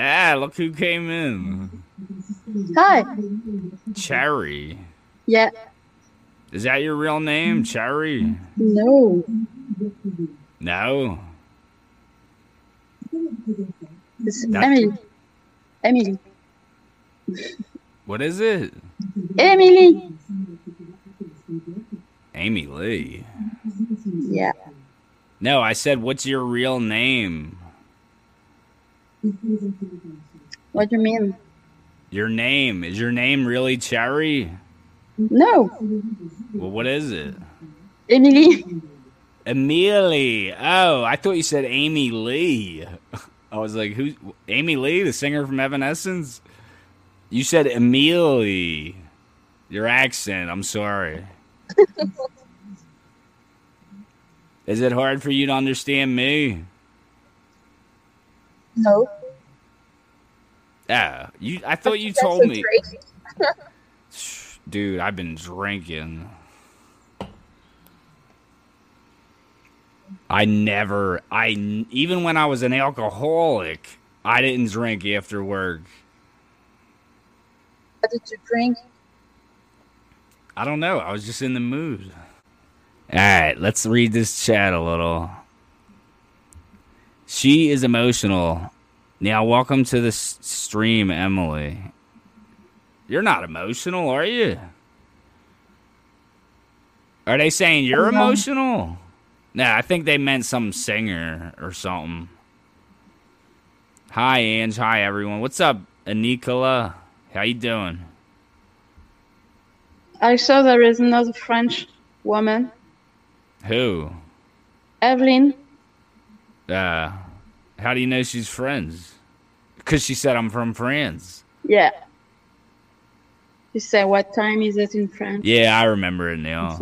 Ah, look who came in. Hi. Cherry. Yeah. Is that your real name, Cherry? No. No. Emily. Emily. What is it? Emily. Amy Lee. Yeah. No, I said, what's your real name? What do you mean? Your name. Is your name really Cherry? No. Well, what is it? Emily. Emily. Oh, I thought you said Amy Lee. I was like, who's Amy Lee, the singer from Evanescence? You said Emily. Your accent, I'm sorry. Is it hard for you to understand me? No. Yeah, you. I thought you told me, dude. I've been drinking. I never. I even when I was an alcoholic, I didn't drink after work. What did you drink? I don't know. I was just in the mood. All right, let's read this chat a little. She is emotional. Now, welcome to the stream, Emily. You're not emotional, are you? Are they saying you're No. emotional? Nah, I think they meant some singer or something. Hi, Ange. Hi, everyone. What's up, Anikola? How you doing? I saw there is another French woman, Who? Evelyn. Uh, how do you know she's friends? Because she said I'm from France. Yeah. She said, "What time is it in France?" Yeah, I remember it now.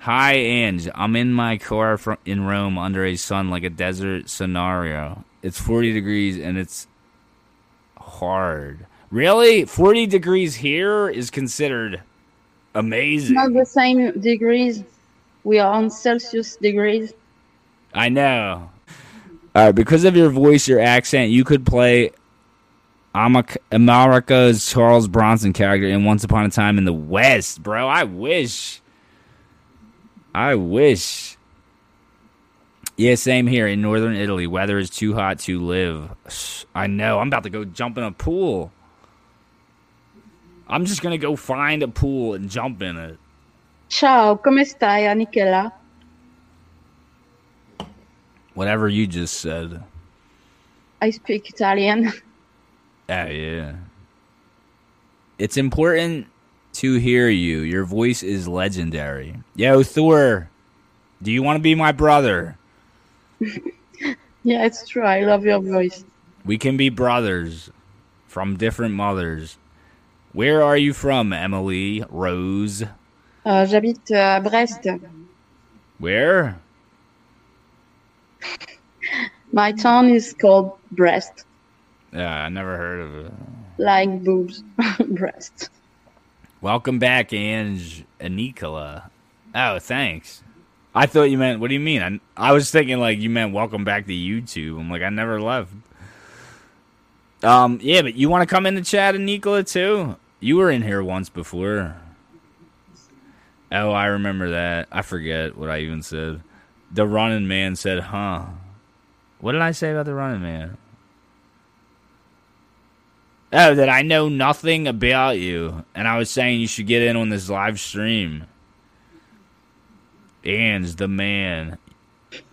Hi, Ange. I'm in my car in Rome under a sun like a desert scenario. It's 40 degrees and it's hard. Really? 40 degrees here is considered amazing. Not the same degrees. We are on Celsius degrees. I know. All right, because of your voice, your accent, you could play America's Charles Bronson character in Once Upon a Time in the West, bro. I wish. I wish. Yeah, same here in northern Italy. Weather is too hot to live. I know. I'm about to go jump in a pool. I'm just gonna go find a pool and jump in it. Ciao, come stai, Anichela? Whatever you just said. I speak Italian. Oh yeah. It's important to hear you. Your voice is legendary. Yo, Thor, do you want to be my brother? yeah, it's true. I love your voice. We can be brothers from different mothers. Where are you from, Emily Rose? Euh, J'habite à Brest. Where? My town is called Breast. Yeah, I never heard of it. like boobs. Brest. Welcome back, Ange and Nicola. Oh, thanks. I thought you meant. What do you mean? I, I was thinking like you meant welcome back to YouTube. I'm like I never left. Um, yeah, but you want to come in the chat and Nicola too? You were in here once before. Oh, I remember that. I forget what I even said. The running man said, "Huh." What did I say about the running man? Oh, that I know nothing about you, and I was saying you should get in on this live stream. Anne's the man.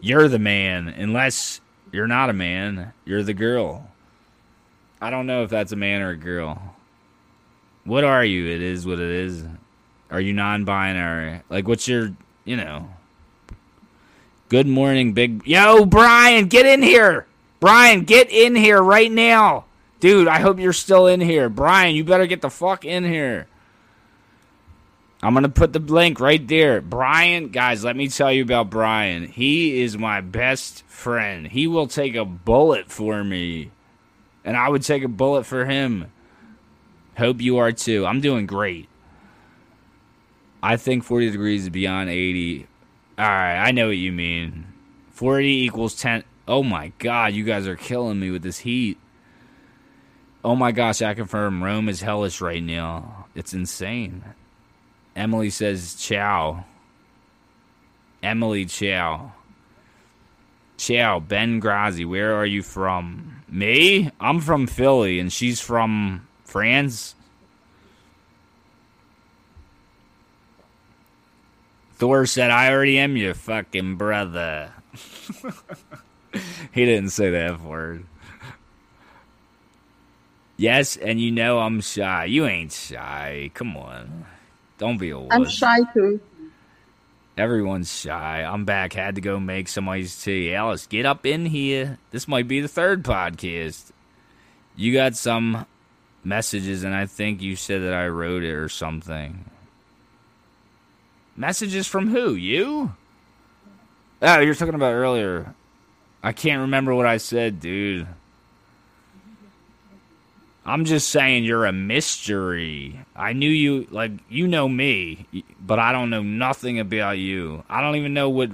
You're the man, unless you're not a man. You're the girl. I don't know if that's a man or a girl. What are you? It is what it is. Are you non-binary? Like, what's your, you know? Good morning, big. Yo, Brian, get in here. Brian, get in here right now. Dude, I hope you're still in here. Brian, you better get the fuck in here. I'm going to put the link right there. Brian, guys, let me tell you about Brian. He is my best friend. He will take a bullet for me, and I would take a bullet for him. Hope you are too. I'm doing great. I think 40 degrees is beyond 80. All right, I know what you mean. 40 equals 10. Oh my god, you guys are killing me with this heat. Oh my gosh, I confirm Rome is hellish right now. It's insane. Emily says ciao. Emily ciao. Ciao, Ben Grazi, where are you from? Me? I'm from Philly and she's from France. Thor said, I already am your fucking brother. he didn't say the F word. Yes, and you know I'm shy. You ain't shy. Come on. Don't be a wuss. I'm shy too. Everyone's shy. I'm back. Had to go make some iced tea. Alice, get up in here. This might be the third podcast. You got some messages, and I think you said that I wrote it or something. Messages from who? You? Ah, oh, you're talking about earlier. I can't remember what I said, dude. I'm just saying you're a mystery. I knew you, like, you know me, but I don't know nothing about you. I don't even know what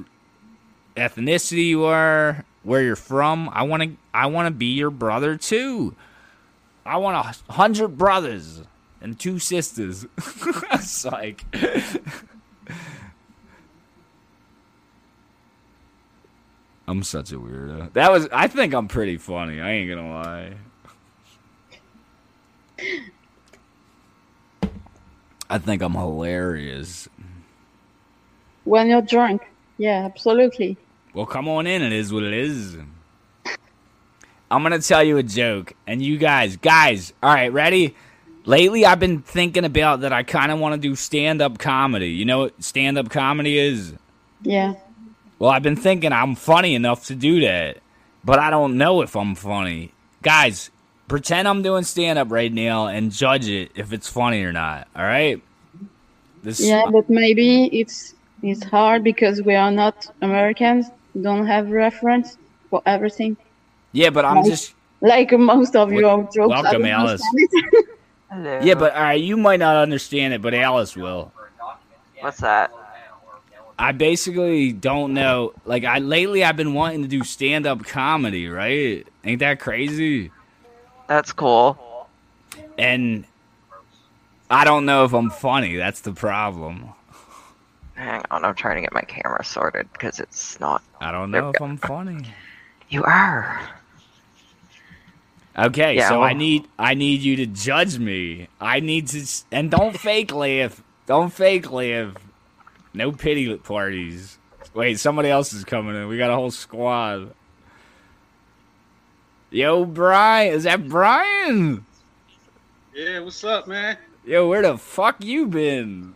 ethnicity you are, where you're from. I want to, I want to be your brother too. I want a hundred brothers and two sisters. it's like, I'm such a weirdo. That was, I think I'm pretty funny. I ain't gonna lie. I think I'm hilarious. When you're drunk. Yeah, absolutely. Well, come on in. It is what it is. I'm going to tell you a joke. And you guys, guys, all right, ready? Lately, I've been thinking about that I kind of want to do stand up comedy. You know what stand up comedy is? Yeah. Well, I've been thinking I'm funny enough to do that, but I don't know if I'm funny. Guys, pretend I'm doing stand up right now and judge it if it's funny or not. All right? This Yeah, but maybe it's it's hard because we are not Americans. Don't have reference for everything. Yeah, but I'm Like- just Like most of your jokes. Welcome, Alice. Hello. Yeah, but all right, you might not understand it, but Alice will. what's that? I basically don't know. Like, I lately I've been wanting to do stand up comedy, right? Ain't that crazy? That's cool. And I don't know if I'm funny. That's the problem. Hang on, I'm trying to get my camera sorted because it's not. I don't know if. I'm funny. You are. Okay, Yeah, so well- I need I need you to judge me. I need to and don't fake laugh. Don't fake laugh. No pity parties. Wait, somebody else is coming in. We got a whole squad. Yo, Brian, is that Brian? Yeah, what's up, man? Yo, where the fuck you been?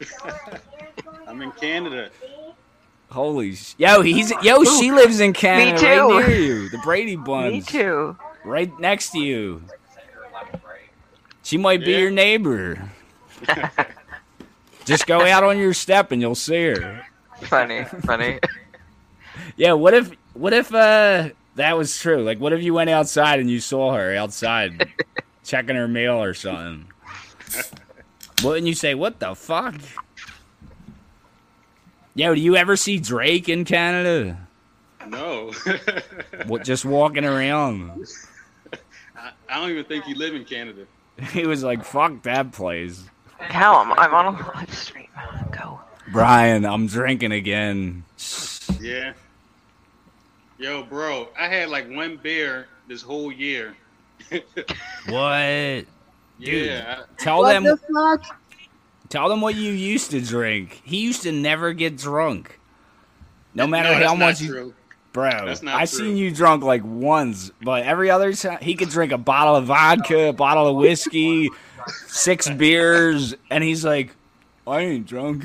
I'm in Canada. Holy sh- yo, he's yo, she lives in Canada, too. right near you. The Brady Bunch, Me too. right next to you. She might be Yeah. your neighbor. Just go out on your step and you'll see her. Funny, funny. Yeah, what if what if uh that was true? Like what if you went outside and you saw her outside checking her mail or something? Wouldn't you say, What the fuck? Yo, do you ever see Drake in Canada? No, What just walking around? I, I don't even think he live in Canada. He was like, "Fuck that place." Callum, I'm on a live stream. Go. Brian, I'm drinking again. Yeah. Yo, bro, I had like one beer this whole year. What? Dude. Yeah, Tell what them, the fuck? Tell them what you used to drink. He used to never get drunk. No matter no, how much, you, true. bro. I true. seen you drunk like once, but every other time he could drink a bottle of vodka, a bottle of whiskey, six beers, and he's like, "I ain't drunk."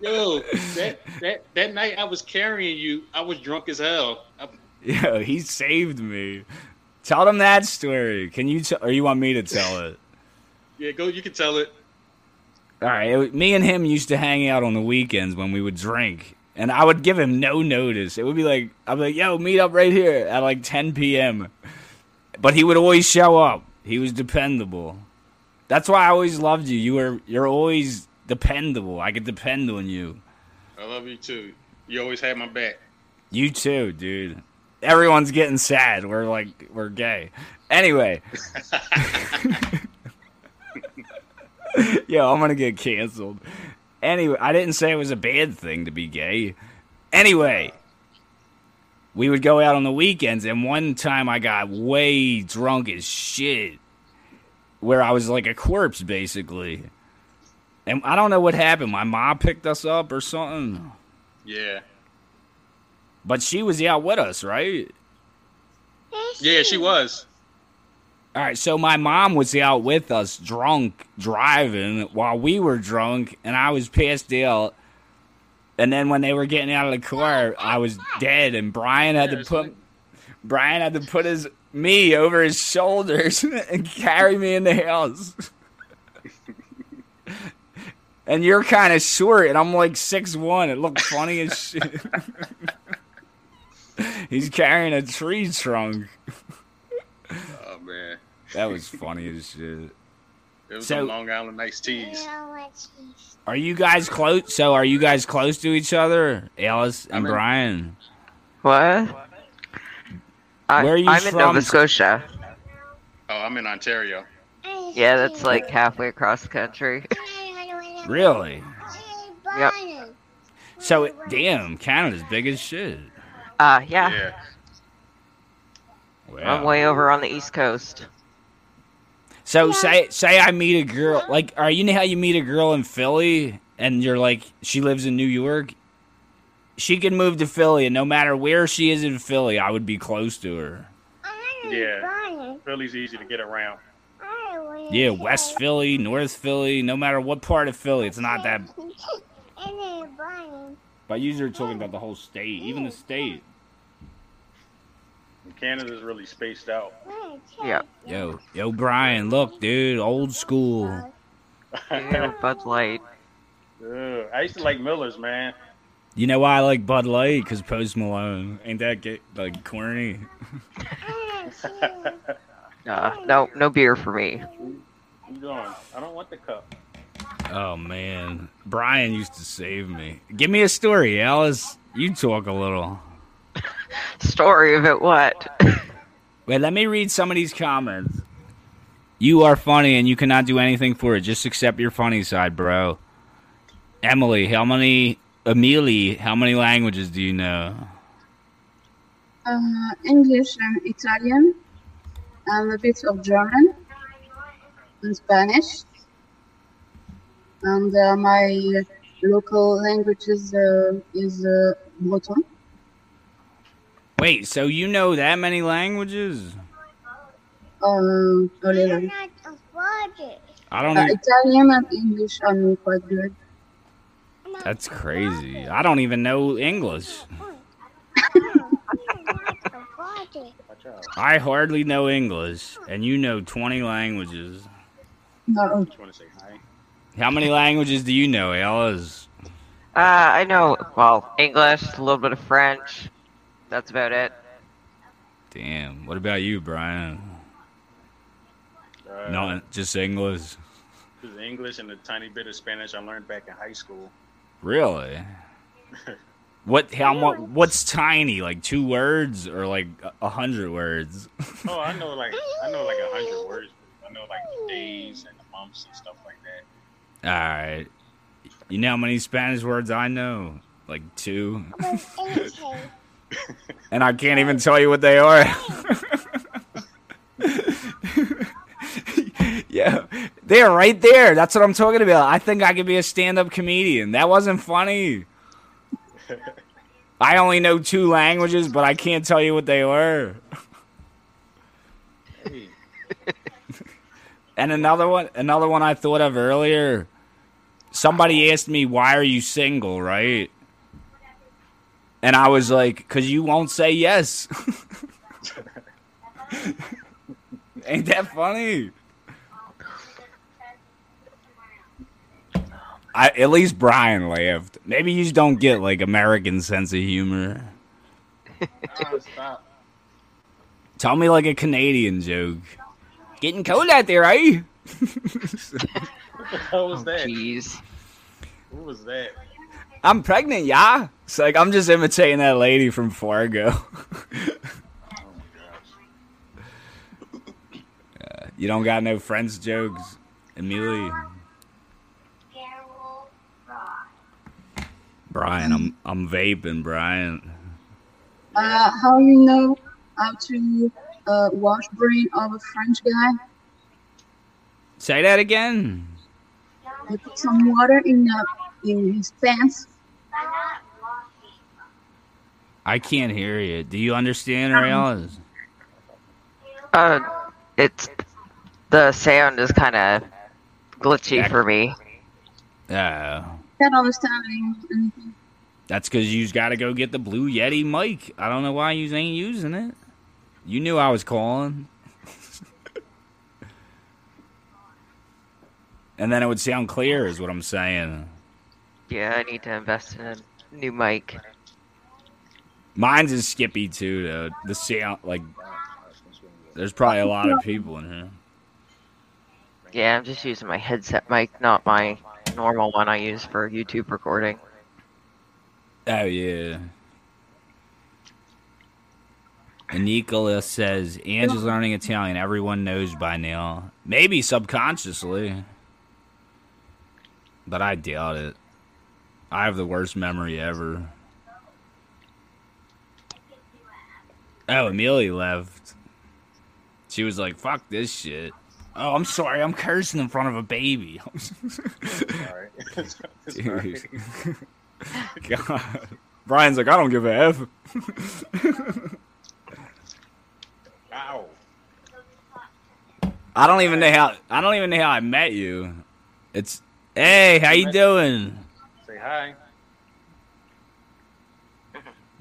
Yo, that, that that night I was carrying you, I was drunk as hell. I, yeah, he saved me. Tell them that story. Can you? T- or you want me to tell it? yeah, go. You can tell it. All right, it me and him used to hang out on the weekends when we would drink, and I would give him no notice. It would be like I'd be like, "Yo, meet up right here at like 10 p.m." But he would always show up. He was dependable. That's why I always loved you. You were you're always dependable. I could depend on you. I love you too. You always had my back. You too, dude. everyone's getting sad. We're like we're gay. Anyway. Yo, I'm gonna get canceled. Anyway, I didn't say it was a bad thing to be gay. Anyway, we would go out on the weekends, and one time I got way drunk as shit, where I was like a corpse basically. And I don't know what happened. My mom picked us up or something, Yeah. but she was out with us, right? Yeah, she was. All right, so my mom was out with us, drunk, driving while we were drunk, and I was passed out. And then when they were getting out of the car, I was dead, and Brian had to put Brian had to put his me over his shoulders and carry me in the house. and you're kind of short, and I'm like six one. It looked funny as shit. He's carrying a tree trunk. Oh man, That was funny as shit. it was So- some Long Island iced teas. Are you guys close? So are you guys close to each other, Alice and I'm in- Brian? What? I, Where are you I'm in from? Nova Scotia. Oh, I'm in Ontario. Yeah, that's like halfway across the country. Really? Yep. So damn, Canada's big as shit. Uh, yeah. Yeah. Wow. I'm way over on the East Coast. So say say I meet a girl like are you know how you meet a girl in Philly and you're like she lives in New York? She can move to Philly and no matter where she is in Philly, I would be close to her. Yeah. Philly's easy to get around. Yeah, West Philly, North Philly, no matter what part of Philly, it's not that but usually are talking about the whole state, even the state. Canada's really spaced out. Yep. Yo, yo, Brian, look, dude, old school. Yeah, Bud Light. Ugh, I used to like Miller's, man. You know why I like Bud Light? Because Post Malone. Ain't that get like corny? Uh, no, no beer for me. You doing? I don't want the cup. Oh man, Brian used to save me. Give me a story, Alice. You talk a little. Story of it, what? Wait, let me read some of these comments. You are funny and you cannot do anything for it. Just accept your funny side, bro. Emily, how many? Amelie, how many languages do you know? Uh, English and Italian, and a bit of German and Spanish. And uh, my local language is, uh, is uh, Breton. Wait, so you know that many languages? Um, a little. I don't. Uh, Italian and English are quite good. That's crazy. I don't even know English. Watch out. I hardly know English, and you know 20 languages. No, Just want to say hi. How many languages do you know, Alice? Uh, I know, well, English, a little bit of French. That's about it. Damn. What about you, Brian? Uh, No, just English. Just English and a tiny bit of Spanish I learned back in high school. Really? What? How much? What's tiny? Like two words or like a- a hundred words? Oh, I know like I know like a hundred words. I know like the days and the months and stuff like that. All right. You know how many Spanish words I know? Like two. and I can't even tell you what they are. yeah, they're right there. That's what I'm talking about. I think I could be a stand-up comedian. That wasn't funny. I only know two languages, but I can't tell you what they were. And another one, another one I thought of earlier. Somebody asked me, "Why are you single?" Right? And I was like, "Cause you won't say yes." Ain't that funny? I, at least Brian laughed. Maybe you just don't get like American sense of humor. oh. Tell me like a Canadian joke. Getting cold out there, eh? What the hell was Oh, that? jeez. What was that? I'm pregnant, yeah. It's like I'm just imitating that lady from Fargo. oh uh, you don't got no friends jokes, Emily. Brian, I'm I'm vaping, Brian. Uh, how you know how to uh, wash brain of a French guy? Say that again. You put some water in the in his pants I can't hear you. Do you understand, Ariella? Uh, it's the sound is kind of glitchy for me. Uh, Can't understand anything. that's because you got to go get the Blue Yeti mic. I don't know why you ain't using it. You knew I was calling. and then it would sound clear, is what I'm saying. Yeah, I need to invest in a new mic. Mine's is Skippy too, though. The sound, like, there's probably a lot of people in here. Yeah, I'm just using my headset mic, not my normal one I use for YouTube recording. Oh yeah. And Nicola says Ange is learning Italian. Everyone knows by now. Maybe subconsciously. But I doubt it. I have the worst memory ever. Oh, Amelia left. She was like, fuck this shit. Oh, I'm sorry. I'm cursing in front of a baby. It's alright. God. Brian's like, I don't give a F. Ow. I don't even know how I don't even know how I met you. It's hey, how you doing? Say hi.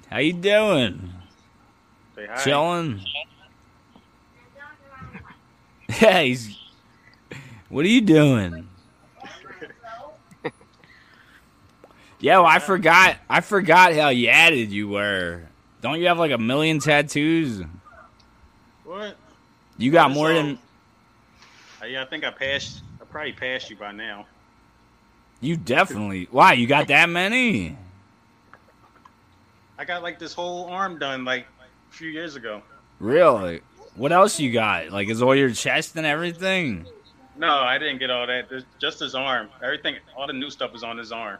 How you doing? Say hi. Chilling? Yeah, he's. What are you doing? Yo, I forgot. I forgot how yadded you were. Don't you have like a million tattoos? What? You got more all- than Uh, yeah, I think I passed. I probably passed you by now. you. Definitely. Why you got that many? I got like this whole arm done like a few years ago. Really? What else you got? Like, is all your chest and everything? No, I didn't get all that. There's just his arm. Everything, all the new stuff is on his arm.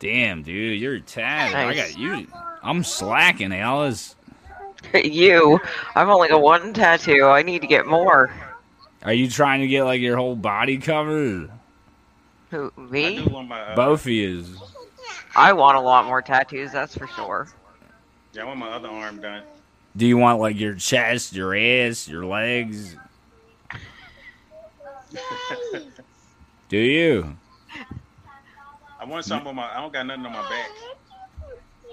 Damn, dude, you're tatted. I got you. I'm slacking, Alice. you, I've only got one tattoo. I need to get more. Are you trying to get like your whole body covered? Who, I do me? want my uh, Both of yous. I want a lot more tattoos, that's for sure. Yeah, I want my other arm done. Do you want like your chest, your ass, your legs? Do you? I want something on my. I don't got nothing on my back.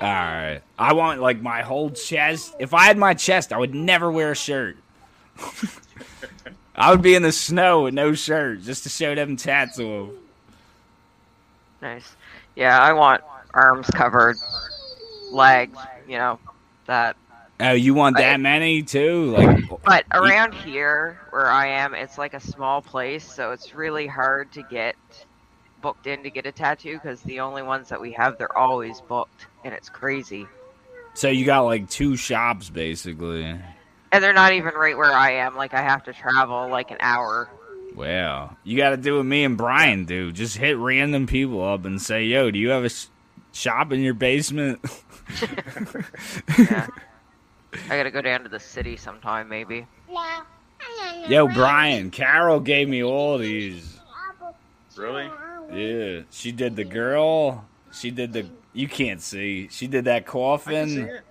All right. I want like my whole chest. If I had my chest, I would never wear a shirt. I would be in the snow with no shirt just to show them tats off. Nice. Yeah, I want arms covered, legs, you know, that. Oh, you want that many too? Like, But around here, where I am, it's like a small place, so it's really hard to get booked in to get a tattoo because the only ones that we have, they're always booked, and it's crazy. so you got like two shops basically. And they're not even right where I am. Like I have to travel like an hour. Wow. You got to do what me and Brian do. Just hit random people up and say, "Yo, do you have a sh- shop in your basement?" Yeah. I gotta go down to the city sometime, maybe. Yo, Brian, Carol gave me all these. Really? Yeah, she did the girl. She did the. You can't see. She did that coffin. I can see coffin. it.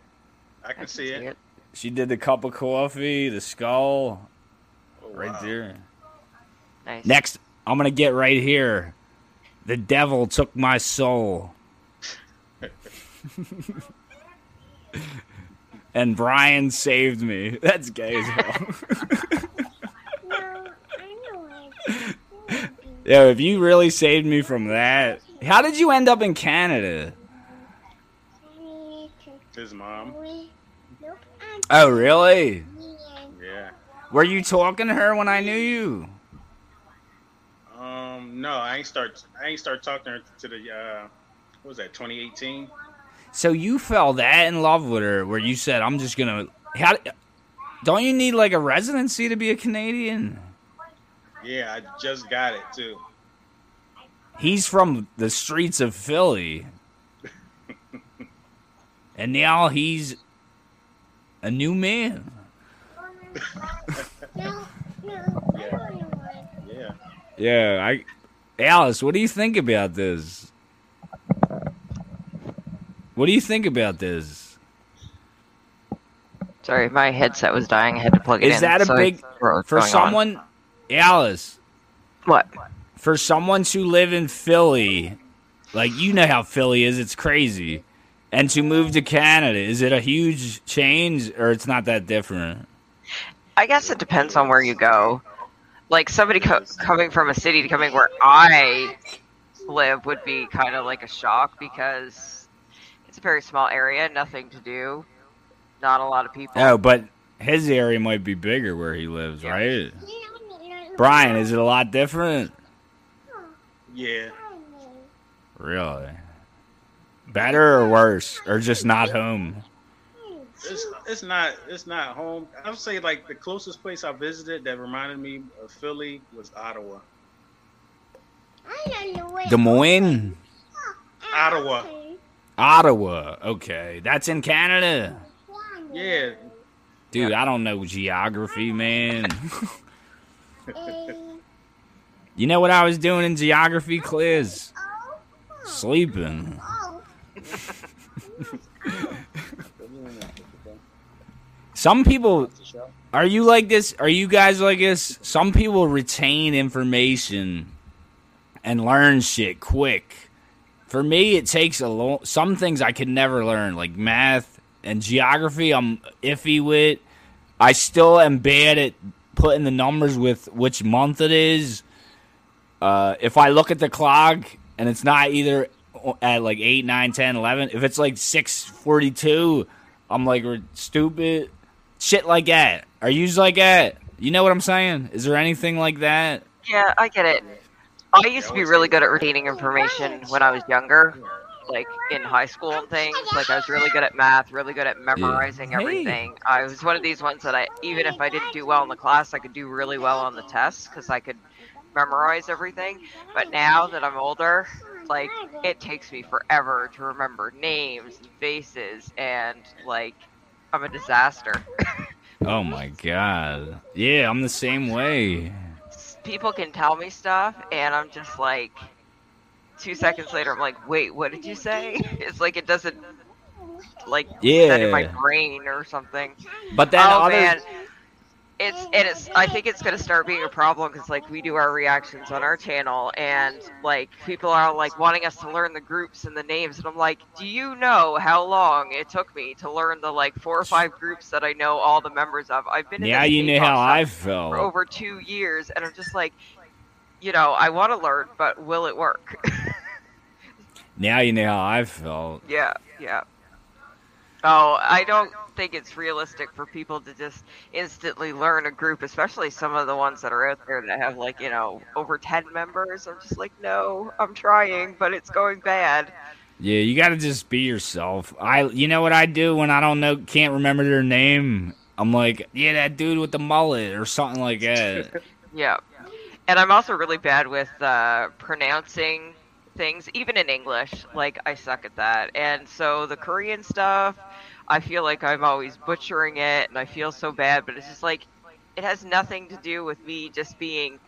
I can see it. She did the cup of coffee, the skull, Oh, right wow. there. Nice. Next, I'm gonna get right here. The devil took my soul. and Brian saved me. That's gay as hell. Yo, if you really saved me from that, how did you end up in Canada? His mom. Oh, really? Yeah. Were you talking to her when I knew you? Um. No, I ain't start. I ain't start talking to her to the. Uh, what was that? 2018. So you fell that in love with her, where you said, "I'm just gonna." How? Don't you need like a residency to be a Canadian? Yeah, I just got it too. He's from the streets of Philly. and now he's a new man. No, no, Yeah. don't want it. Yeah. Yeah, I Alice, what do you think about this? What do you think about this? Sorry, my headset was dying. I had to plug it in. Is that a so big don't know what's for going on. someone Alice, What? for someone to live in Philly, like you know how Philly is, it's crazy. And to move to Canada, is it a huge change or it's not that different? I guess it depends on where you go. Like somebody co- coming from a city to coming where I live would be kind of like a shock because it's a very small area, nothing to do, not a lot of people. Oh, but his area might be bigger where he lives, Yeah. right? Brian, is it a lot different? Yeah. Really? Better or worse? Or just not home? It's it's not it's not home. I would say like the closest place I visited that reminded me of Philly was Ottawa. Des Moines? Ottawa. Ottawa. Okay. That's in Canada. Yeah. Dude, I don't know geography, man. you know what I was doing in geography quiz? Sleeping. Some people are you like this? Are you guys like this? Some people retain information and learn shit quick. For me, it takes a long. Some things I could never learn, like math and geography. I'm iffy with. I still am bad at putting the numbers with which month it is. Uh, if I look at the clock and it's not either at like 8, 9, 10, 11, if it's like 642, I'm like stupid. Shit like that. Are you like that? You know what I'm saying? Is there anything like that? Yeah, I get it. I used to be really good at retaining information when I was younger, like in high school and things. Like I was really good at math, really good at memorizing Hey. everything. I was one of these ones that I, even if I didn't do well in the class, I could do really well on the tests because I could memorize everything. But now that I'm older, like it takes me forever to remember names and faces, and like I'm a disaster. Oh my god. Yeah, I'm the same way. People can tell me stuff and I'm just like two seconds later I'm like, wait, what did you say? It's like it doesn't like set in my brain or something. But then oh other man. It's and it's I think it's gonna start being a problem because like we do our reactions on our channel and like people are like wanting us to learn the groups and the names and I'm like, do you know how long it took me to learn the like four or five groups that I know all the members of? I've been yeah you know how I for felt. over two years, and I'm just like, you know, I want to learn, but will it work? Now you know how I felt. yeah, yeah. Oh, I don't think it's realistic for people to just instantly learn a group, especially some of the ones that are out there that have like, you know, over 10 members. I'm just like, no, I'm trying, but it's going bad. Yeah, you got to just be yourself. I, you know what I do when I don't know, can't remember their name. I'm like, yeah, that dude with the mullet or something like that. Yeah. And I'm also really bad with uh, pronouncing things, even in English. Like, I suck at that. And so the Korean stuff, I feel like I'm always butchering it and I feel so bad, but it's just like, it has nothing to do with me just being,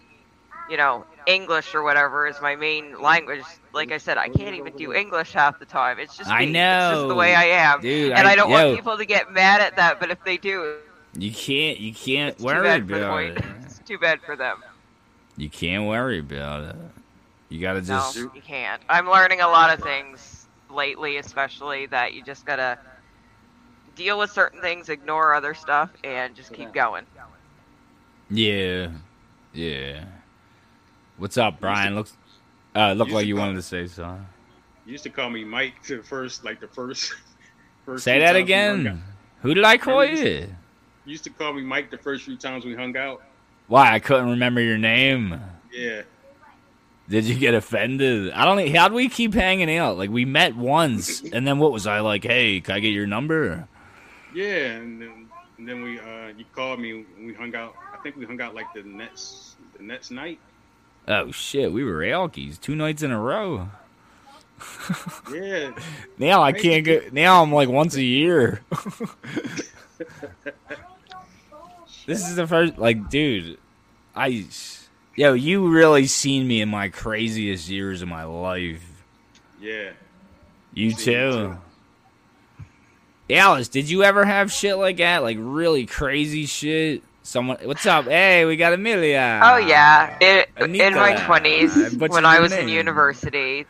you know, English or whatever is my main language. Like I said, I can't even do English half the time. It's just I know. It's just the way I am. Dude, and I, don't yo, want people to get mad at that, but if they do, You can't, you can't worry about it. It's too bad for them. You can't worry about it. You got to just, No, you can't. I'm learning a lot of things lately, especially that you just gotta deal with certain things, ignore other stuff, and just keep going. yeah, yeah. What's up, Brian? Looks, uh, look Used like you wanted to say something. You used to call me Mike to the first, like the first. first Say that times we hung out. again. Who did I call Remember you you? You used to call me Mike the first few times we hung out. Why I couldn't remember your name? Yeah. Did you get offended? I don't. know. How do we keep hanging out? Like we met once, and then what was I like? Hey, can I get your number? Yeah, and then and then we uh you called me and we hung out. I think we hung out like the next the next night. Oh shit, we were alkies two nights in a row. Yeah. Now I can't go. Now I'm like once a year. this is the first, like, dude. I, yo, you really seen me in my craziest years of my life. Yeah. You too. Alice, did you ever have shit like that? Like really crazy shit? Someone, what's up? Hey, we got Amelia. Oh yeah, it, in my twenties when I was in university,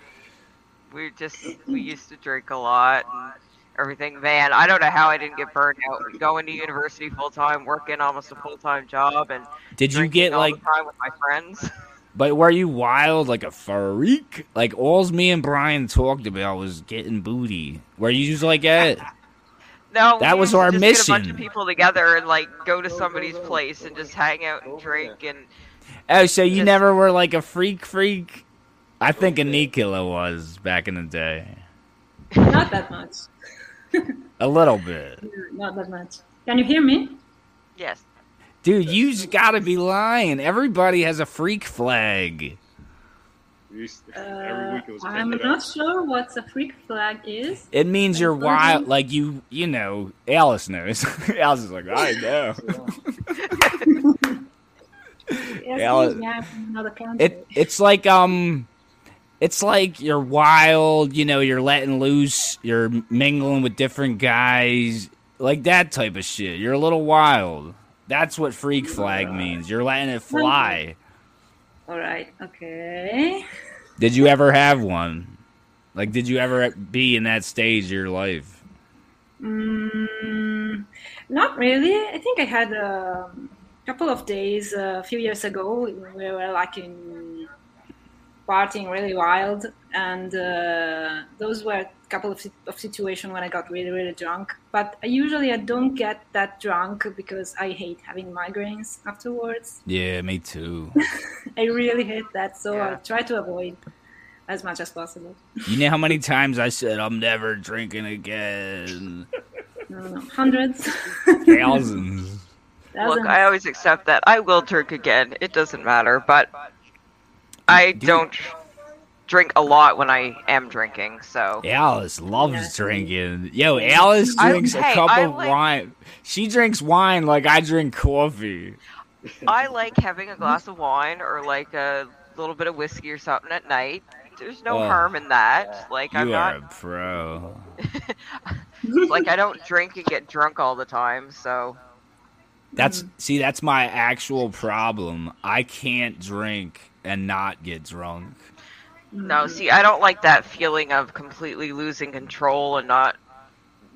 we just we used to drink a lot and everything. Man, I don't know how I didn't get burned out. Going to university full time, working almost a full time job, and Did you get like? time with my friends. But were you wild like a freak? Like all's me and Brian talked about was getting booty. Were you just like that? No, That was our just Get a bunch mission. of people together and like go to somebody's place and just hang out and drink and Oh, so you Just- never were like a freak freak? I think Anikila was back in the day. Not that much. A little bit. Not that much. Can you hear me? yes. Dude, you just gotta be lying. Everybody has a freak flag. We used Uh, every week it was I'm not up. sure what a freak flag is. It means you're wild, like you, you know. Alice knows. Alice is like, I know. Yes, Yeah, please, yeah, country. It, it's like um, it's like you're wild. You know, you're letting loose. You're mingling with different guys, like that type of shit. You're a little wild. That's what freak flag means. You're letting it fly. All right. Okay. Did you ever have one? Like, did you ever be in that stage of your life? Mm, not really. I think I had a couple of days uh, a few years ago. We were like in partying really wild, and uh, those were a couple of, of situations when I got really really drunk. But I usually I don't get that drunk because I hate having migraines afterwards. Yeah, me too. I really hate that, so Yeah. I try to avoid as much as possible. You know how many times I said I'm never drinking again? I don't know, hundreds. Thousands. Look, I always accept that. I will drink again. It doesn't matter, but I Dude. don't drink a lot when I am drinking. So Alice loves Yeah. drinking. Yo, Alice I- drinks a hey, cup I of like- wine. She drinks wine like I drink coffee. I like having a glass of wine or like a little bit of whiskey or something at night. There's no Oh. harm in that. Like I'm are not a pro. like I don't drink and get drunk all the time. So That's see, that's my actual problem. I can't drink and not get drunk. no, see, I don't like that feeling of completely losing control and not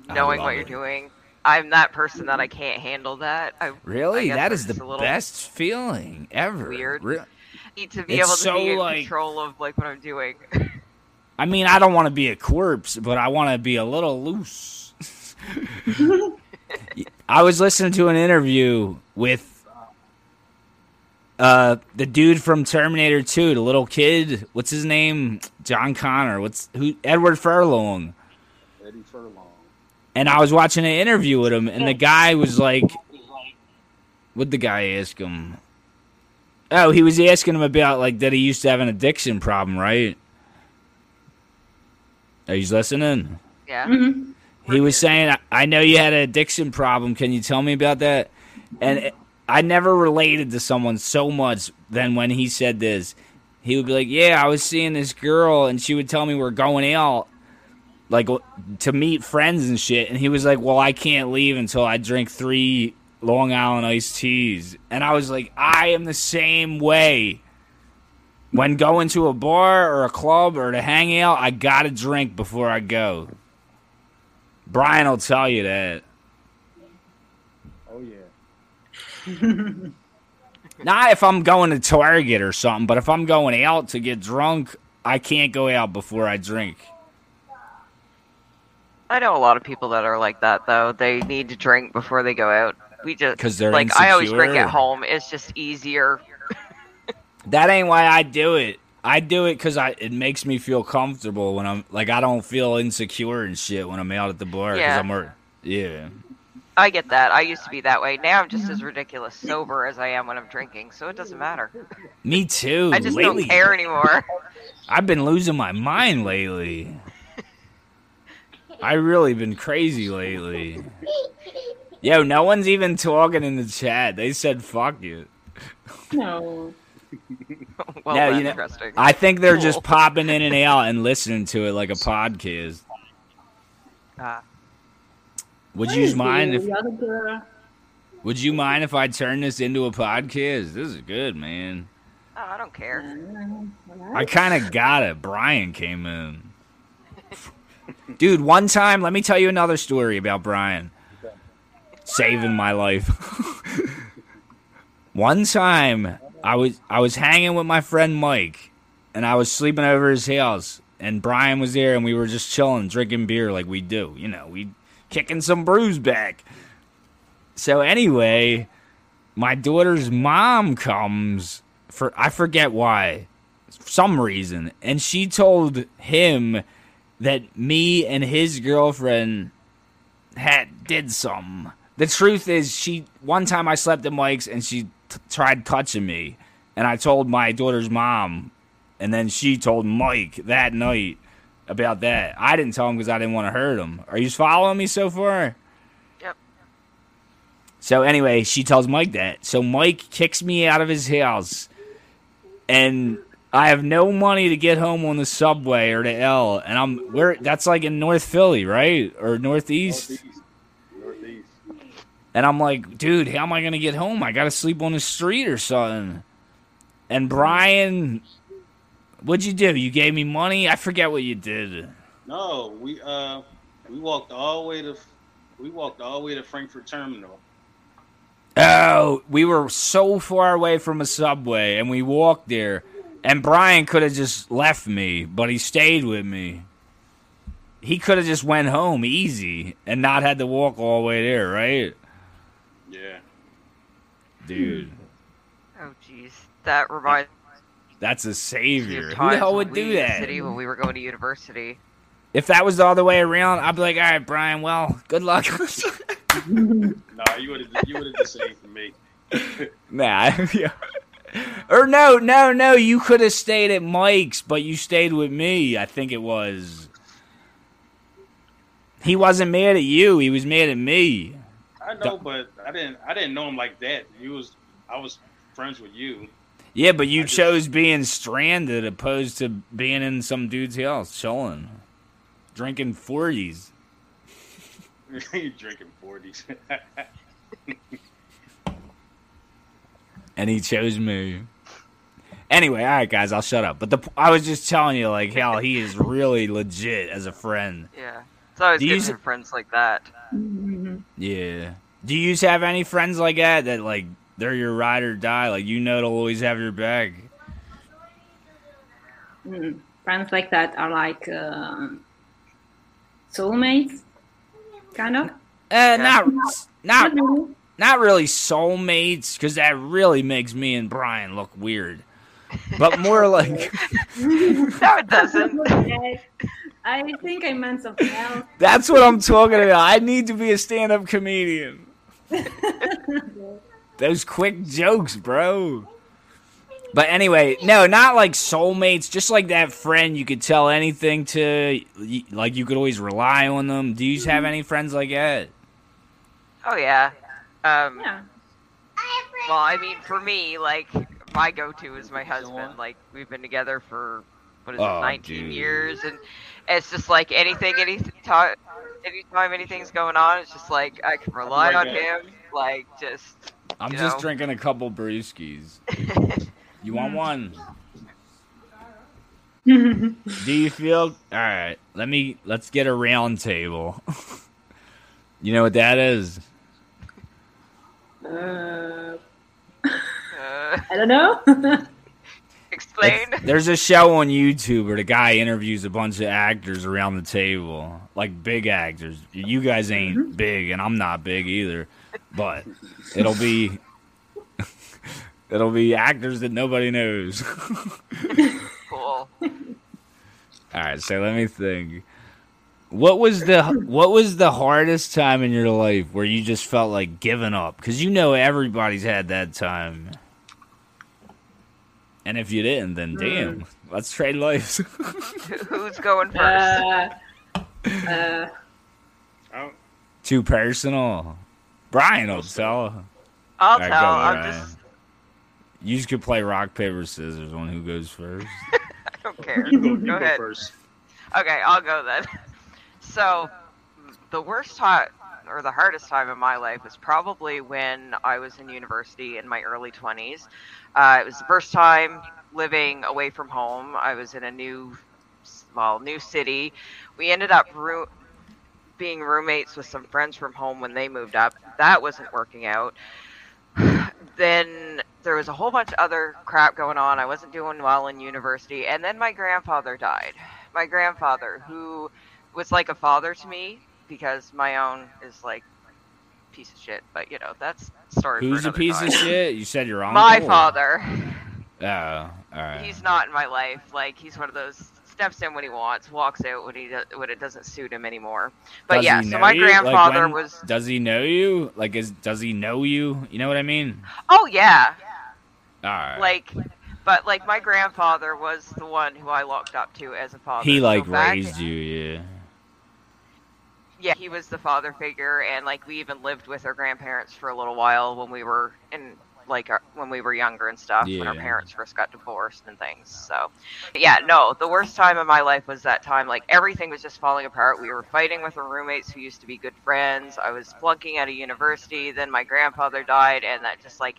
knowing love what you're it. doing. I'm that person that I can't handle that. I Really, I that is the just a little best feeling ever. weird. Re- need to be It's able to so, be in like- control of like what I'm doing. I mean, I don't want to be a corpse, but I want to be a little loose. I was listening to an interview with uh the dude from Terminator 2, the little kid. What's his name? John Connor. What's who? Edward Furlong. Eddie Furlong. And I was watching an interview with him, and the guy was like, "What'd the guy ask him?" Oh, he was asking him about like that he used to have an addiction problem, right? Are you listening? yeah. Mhm. He was saying, "I- "I know you had an addiction problem. Can you tell me about that?" And it- I never related to someone so much than when he said this. He would be like, "Yeah, I was seeing this girl, and she would tell me we're going out, like to meet friends and shit." And he was like, "Well, I can't leave until I drink three Long Island iced teas." And I was like, "I am the same way." When going to a bar or a club or to hang out, I gotta drink before I go. Brian will tell you that. Oh yeah. Not if I'm going to Target or something, but if I'm going out to get drunk, I can't go out before I drink. I know a lot of people that are like that though. They need to drink before they go out. We just because they're like I always drink at home. It's just easier. That ain't why I do it. I do it because I it makes me feel comfortable when I'm like I don't feel insecure and shit when I'm out at the bar because Yeah. I'm wor- yeah. I get that. I used to be that way. Now I'm just as ridiculous sober as I am when I'm drinking, so it doesn't matter. Me too. I just lately, don't care anymore. I've been losing my mind lately. I really been crazy lately. Yo, no one's even talking in the chat. They said fuck you. No. well, No, that's you know, interesting. I think they're just popping in and out and listening to it like a podcast. Ah. Would you mind if the other girl? Would you mind if I turn this into a podcast? This is good, man. Oh, I don't care. I kind of got it. Brian came in. Dude, one time, let me tell you another story about Brian saving my life. one time, I was I was hanging with my friend Mike, and I was sleeping over his house, and Brian was there, and we were just chilling, drinking beer like we do. You know, we kicking some brews back. So anyway, my daughter's mom comes for I forget why some reason and she told him that me and his girlfriend had did something the truth is she one time i slept at mike's and she t- tried touching me. And i told my daughter's mom. And then she told mike that night about that. I didn't tell him because i didn't want to hurt him. Are you following me so far? Yep. so anyway, she tells Mike that. So Mike kicks me out of his house, and I have no money to get home on the subway or the L. And I'm where that's like in North Philly, right, or Northeast. Northeast. Northeast. And I'm like, dude, how am I gonna get home? I gotta sleep on the street or something. And Brian, what'd you do? You gave me money? I forget what you did. No, we uh we walked all the way to we walked all the way to Frankford Terminal. Oh, we were so far away from a subway, and we walked there. And Brian could have just left me, but he stayed with me. He could have just went home easy and not had to walk all the way there, right, Yeah. dude? Hmm. Oh, jeez. That reminds That's a savior. of Who the hell would do that? City when we were going to university. If that was the other way around, I'd be like, all right, Brian. Well, good luck. Nah, you would have you would have just saved for me. nah. yeah. Or no, no, no. You could have stayed at Mike's, but you stayed with me. I think it was. He wasn't mad at you. He was mad at me. I know, but I didn't I didn't know him like that. He was I was friends with you. Yeah, but you I just- chose being stranded opposed to being in some dude's house chilling, drinking forties. you drinking forties. and he chose me. Anyway, all right, guys, I'll shut up. But the I was just telling you, like, hell, he is really legit as a friend. Yeah. It's always Do good to have friends like that. Mhm. Yeah. Do you have any friends like that that like they're your ride or die? Like you know they'll always have your back. Mm. Friends like that are like uh, soulmates, kind of. Uh, not not really. Not really soulmates because that really makes me and Brian look weird. But more like No, it doesn't. I think I meant something else. that's what I'm talking about. I need to be a stand-up comedian. Those quick jokes, bro. But anyway, no, not like soulmates, just like that friend you could tell anything to, like you could always rely on them. Do you have mm-hmm. any friends like that? Oh yeah. Um, Yeah. Well, I mean, for me, like my go-to is my husband. Like we've been together for what is Oh, it, 19 dude. years, and it's just like anything, any time, anytime anything's going on, it's just like I can rely Right on back. him. Like just I'm just know? drinking a couple brewskis. You want one? Do you feel all right? Let me let's get a round table. you know what that is? Uh, I don't know. explain. It's- there's a show on YouTube where the guy interviews a bunch of actors around the table, like big actors. You guys ain't big, and I'm not big either, but it'll be it'll be actors that nobody knows. cool. All right, so let me think. What was the what was the hardest time in your life where you just felt like giving up? Because you know everybody's had that time. And if you didn't, then damn, let's trade lives. Who's going first? Uh, uh, I Too personal. Brian will tell. I'll Alright, tell. go, I'm Ryan. just. You just could play rock paper scissors on who goes first. I don't care. you go, you Go go ahead. first. Okay, I'll go then. So, the worst time or the hardest time in my life was probably when I was in university in my early 20s. Uh, it was the first time living away from home. I was in a new, well, new city. We ended up roo- being roommates with some friends from home when they moved up. That wasn't working out. then there was a whole bunch of other crap going on. I wasn't doing well in university. And then my grandfather died. My grandfather, who was like a father to me, because my own is like piece of shit. But you know, that's story. Who's a piece time. of shit? You said your uncle. My father. Oh, all right. He's not in my life. Like he's one of those steps in when he wants, walks out when he when it doesn't suit him anymore. But Does yeah, so my you? Like, grandfather when- was. Does he know you? Like, is does he know you? You know what I mean? Oh yeah, All right. like but like my grandfather was the one who I looked up to as a father. he So like back- raised you, yeah. Yeah, he was the father figure, and like we even lived with our grandparents for a little while when we were in like our, when we were younger and stuff when our parents first got divorced and things. So yeah, no, the worst time of my life was that time. Like everything was just falling apart. We were fighting with our roommates who used to be good friends. I was flunking out of university. Then my grandfather died, and that just like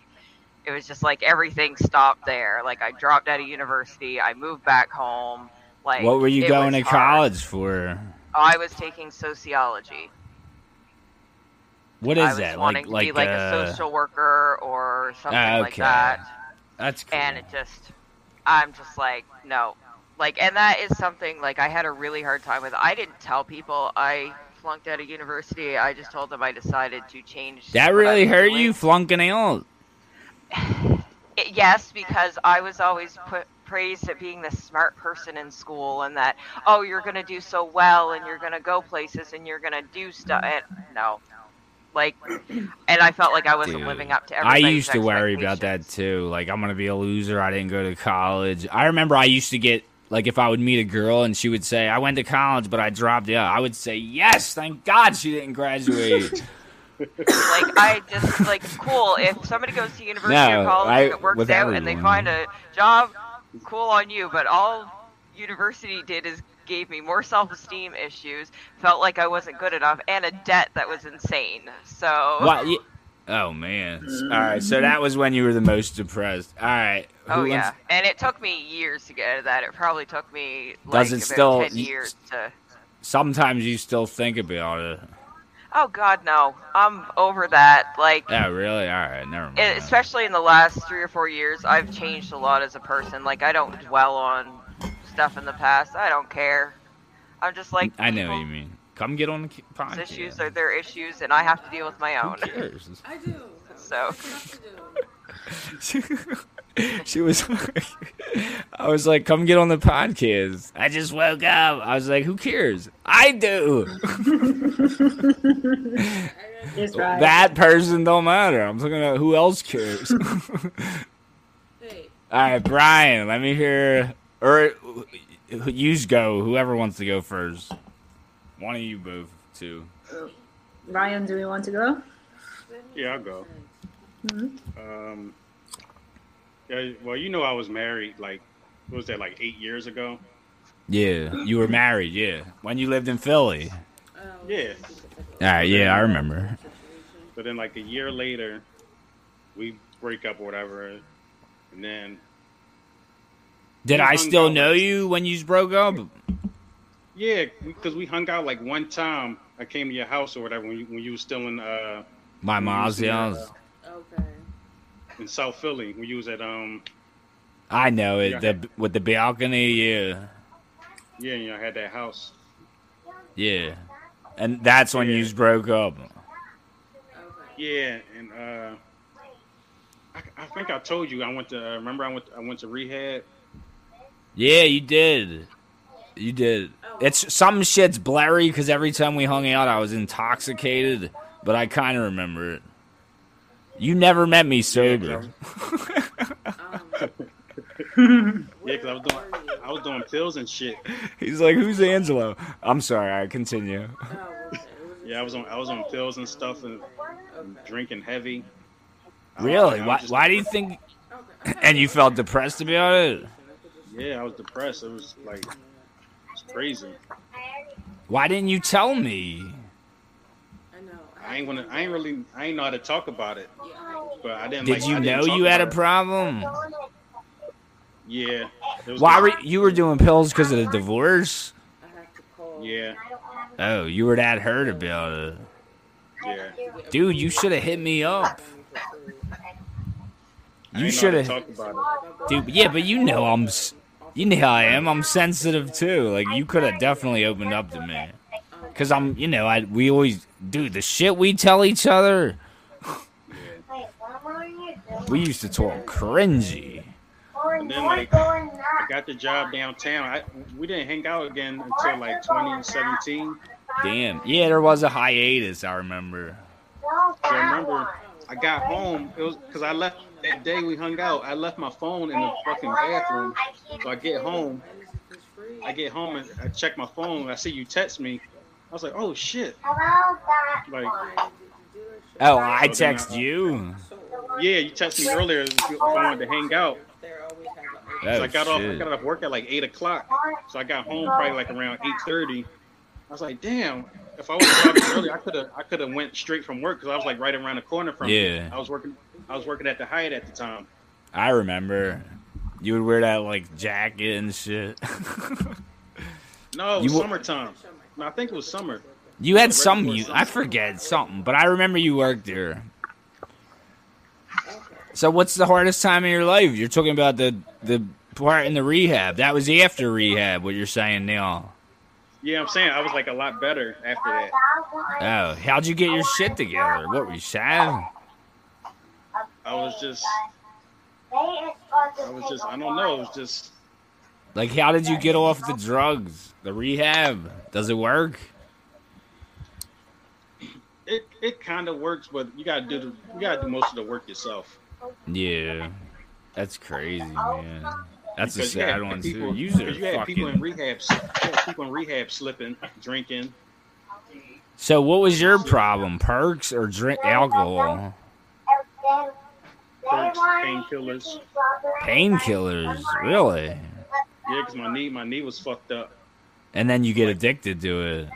it was just like everything stopped there. Like I dropped out of university. I moved back home. Like what were you going to hard. college for? I was taking sociology. What is I was that? wanting Like, to like, be like uh, a social worker or something Ah, like that. That's cool. And it just, I'm just like, no. Like, and that is something, like, I had a really hard time with. I didn't tell people I flunked out of university. I just told them I decided to change. that really hurt doing. you flunking out. Yes, because I was always put praised at being the smart person in school and that, oh, you're going to do so well and you're going to go places and you're going to do stuff. And no. Like, and I felt like I wasn't Dude, living up to everything. I used to worry about that too. Like I'm gonna be a loser. I didn't go to college. I remember I used to get like if I would meet a girl and she would say I went to college but I dropped out. I would say yes, thank God she didn't graduate. Like I just like cool. If somebody goes to university No, or college I- and it works out and they find a job, cool on you. But all university did is gave me more self-esteem issues. Felt like I wasn't good enough, and a debt that was insane. So what? Oh man! All right, so that was when you were the most depressed. All right. Oh yeah, wants- and it took me years to get out of that. It probably took me like Does it still- ten years to. Sometimes you still think about it. Oh God, no! I'm over that. Like Yeah, really? All right, never mind. it, especially in the last three or four years, I've changed a lot as a person. Like I don't dwell on stuff in the past. I don't care. I'm just like I know what you mean. Come get on the ki- podcast. Issues are their issues, and I have to deal with my Who own. cares? I do. So she was I was like, come get on the podcast. I just woke up. I was like, who cares? I do. Right. That person don't matter. I'm talking about who else cares. All right, Brian, let me hear or you go, whoever wants to go first. One of you both two. Ryan, do we want to go? Yeah, I'll go. Mhm. Um, yeah, well, you know, I was married like, what was that, like eight years ago? Yeah, you were married, yeah. When you lived in Philly. Yeah. All right, yeah, I remember. But then, like a year later, we break up or whatever, and then Did I still out, know like- you when you broke up? yeah, because we hung out like one time. I came to your house or whatever when you, when you was still in uh My mom's was in, uh, house. Okay. In South Philly when you was at um I know it. Yeah. The with the balcony, yeah, yeah you know I had that house. yeah, and that's when you Yeah. just broke up. Yeah, and uh, I, I think I told you I went to uh, remember I went I went to rehab. Yeah, you did. You did. Oh It's some shit's blurry because every time we hung out, I was intoxicated, but I kind of remember it. You never met me sober. Um, yeah, because I was doing I was doing pills and shit. He's like, "Who's Angelo?" I'm sorry. I continue. Oh, okay. It was Yeah, I was on I was on pills and stuff and, and drinking heavy. Really? I Why? Why do you think? And you felt depressed about it? Yeah, I was depressed. It was like it's crazy. Why didn't you tell me? I ain't wanna I ain't really I ain't know how to talk about it. But I didn't Did like, you I know you had a about it. problem? Yeah. Why were you were doing pills because of the divorce? I have to call. Yeah, Oh, you were that hurt about it, yeah. dude. You should have hit me up. You should have, talk about it. dude. Yeah, but you know I'm, you know how I am. I'm sensitive too. Like you could have definitely opened up to me, cause I'm, you know, I we always, do The shit we tell each other, we used to talk cringy. And then like I got the job downtown. I we didn't hang out again until like 2017. Damn. Yeah, there was a hiatus. I remember. So I remember I got home. It was because I left that day we hung out. I left my phone in the fucking bathroom. So I get home. I get home and I check my phone. I see you text me. I was like, oh shit. Like, Oh, oh I So then text you. yeah, you texted me earlier if you wanted to hang out. There always Oh, So I got off. I got off work at like eight o'clock. So I got home probably like around eight thirty. I was like, damn. If I was have started early, I could have. I could have went straight from work because I was like right around the corner from. Yeah. I was working. I was working at the Hyatt at the time. I remember. You would wear that like jacket and shit. No, You was wa- summertime. No, I think it was summer. You had some. You. I forget something, but I remember you worked there. So what's the hardest time in your life? You're talking about the the part in the rehab. That was after rehab. What you're saying now? Yeah, I'm saying I was like a lot better after that. Oh, how'd you get your shit together? What were you sad? I was just. I was just. I don't know. It was just. Like, how did you get off the drugs? The rehab? Does it work? It it kind of works, but you gotta do the. You gotta do most of the work yourself. Yeah, that's crazy, man. That's a Because had sad one people- too. User you had people in rehab. People in rehab slipping, drinking. So, what was your problem? Perks or drink alcohol? Perks, painkillers. Painkillers, really? Yeah, because my knee, my knee was fucked up. And then you get addicted to it.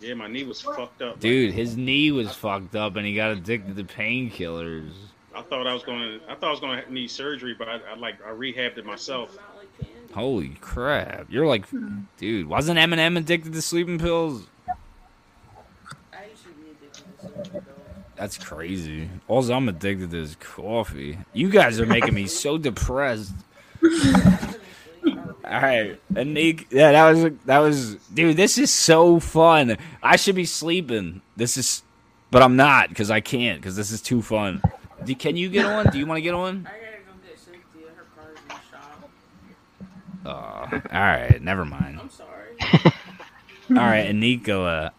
Yeah, my knee was fucked up. Dude, his knee was fucked up and he got addicted to painkillers. I thought I was gonna, I thought I was gonna need surgery, but I, I like, I rehabbed it myself. Not like candy. Holy crap. You're like, dude, wasn't Eminem addicted to sleeping pills? I used to be addicted to cinnamon rolls. That's crazy. All I'm addicted to is coffee. You guys are making me so depressed. All right, Anik. Yeah, that was that was, dude. This is so fun. I should be sleeping. This is, but I'm not because I can't because this is too fun. Do, can you get on? Do you want to get on? I gotta go get Cynthia. Her car's in the shop. Uh, all right, never mind. I'm sorry. All right, Anika. Uh,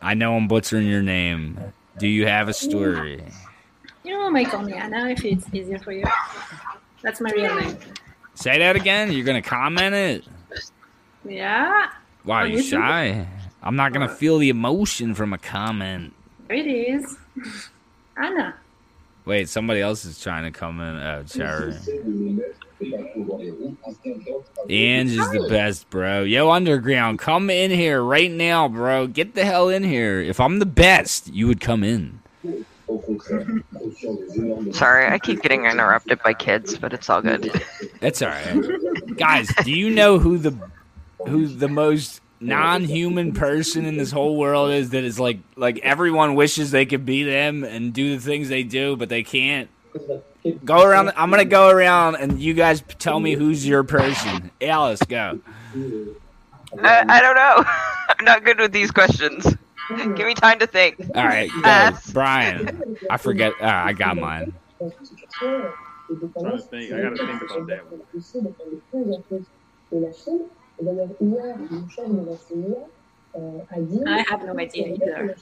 I know I'm butchering your name. Do you have a story? You know, may call me Anna if it's easier for you. That's my real name. Say that again. You're gonna comment it. Yeah, Why are you shy? I'm not gonna feel the emotion from a comment. there it is. Anna. Wait, somebody else is trying to come in. Oh, Cherry. Ange is the best, bro. Yo, Underground, come in here right now, bro. Get the hell in here. If I'm the best, you would come in. Sorry, I keep getting interrupted by kids, but it's all good. That's all right. Guys, do you know who the who the most non-human person in this whole world is that is like like everyone wishes they could be them and do the things they do but they can't? Go around I'm going to go around and you guys tell me who's your person. Alice, go. I, I don't know. I'm not good with these questions. Give me time to think. All right, go. Pass. Brian. I forget. Uh, I got mine. I'm trying to think. I gotta think about that one. I have no idea either.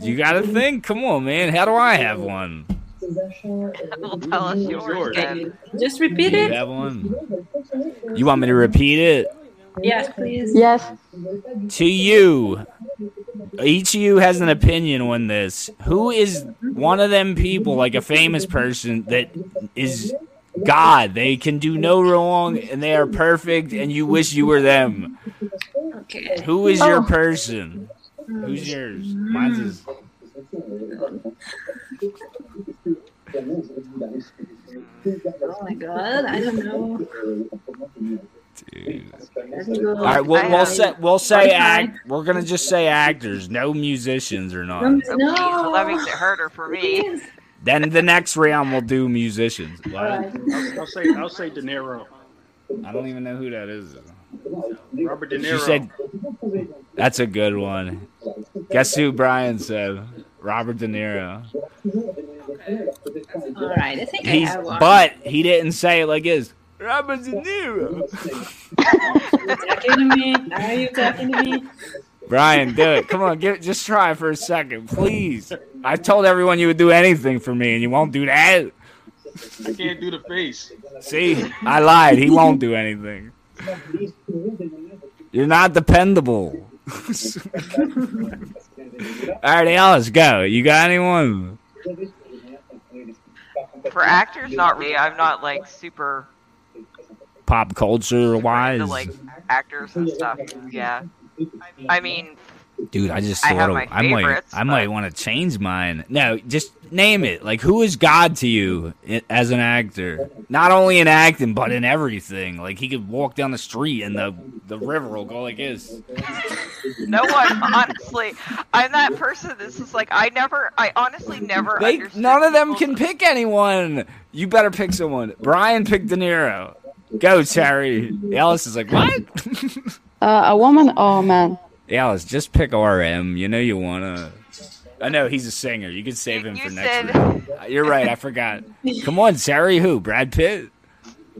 You gotta think. Come on, man. How do I have one? Well, tell us yours, yours? then. Just repeat Do you it. have one? You want me to repeat it? Yes, please. Yes. To you, each of you has an opinion on this. Who is one of them people, like a famous person, that is God? They can do no wrong and they are perfect, and you wish you were them. Okay. Who is your oh. person? Who's yours? Mine's is. Oh my god, I don't know. Dude. All right, we'll, I, we'll say we'll say act. We're gonna just say actors, no musicians or not. No. Oh, geez, well, that makes it harder for me. Then the next round we'll do musicians. What? I'll, I'll say I'll say De Niro. I don't even know who that is. Robert De Niro. She said that's a good one. Guess who Brian said? Robert De Niro. Alright, I think I He's have one. but he didn't say it like his. Robert De Niro. you talking to me? Are you talking to me? Brian, do it. Come on, get it. just try for a second, please. I told everyone you would do anything for me, and you won't do that. I can't do the face. See, I lied. He won't do anything. You're not dependable. All right, Alice, go. You got anyone? For actors, not really. I'm not like super Pop culture wise, like actors and stuff. Yeah. I mean, dude. I just I have of, I might, I might want to change mine. No, just name it. Like, who is God to you as an actor? Not only in acting, but in everything. Like, he could walk down the street and the the river will go like this. no one honestly. I'm that person. This is like I never. I honestly never. They, none of them can pick anyone. You better pick someone. Brian picked De Niro. Go, Terry. Alice is like, what? Uh, a woman or a man? Alice, just pick RM. You know you wanna. I know he's a singer. You could save him You for next said- round. You're right. I forgot. Come on, Terry. Who? Brad Pitt.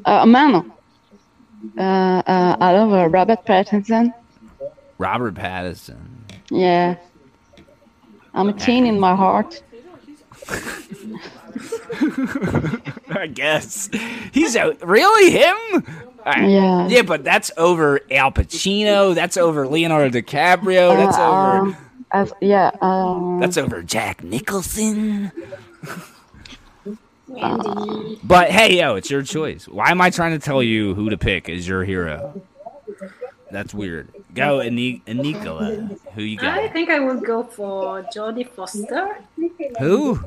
Uh, a man. Uh, uh, I love uh, Robert Pattinson. Robert Pattinson. Yeah. I'm a teen in my heart. I guess he's a really him. All right. Yeah. Yeah, but that's over Al Pacino. That's over Leonardo DiCaprio. That's Uh, over. um, as, yeah. Um, That's over Jack Nicholson. Wendy. But hey, yo, it's your choice. Why am I trying to tell you who to pick as your hero? That's weird. Go, Ani- Nicola. Who you I think I will go for Jodie Foster. Who?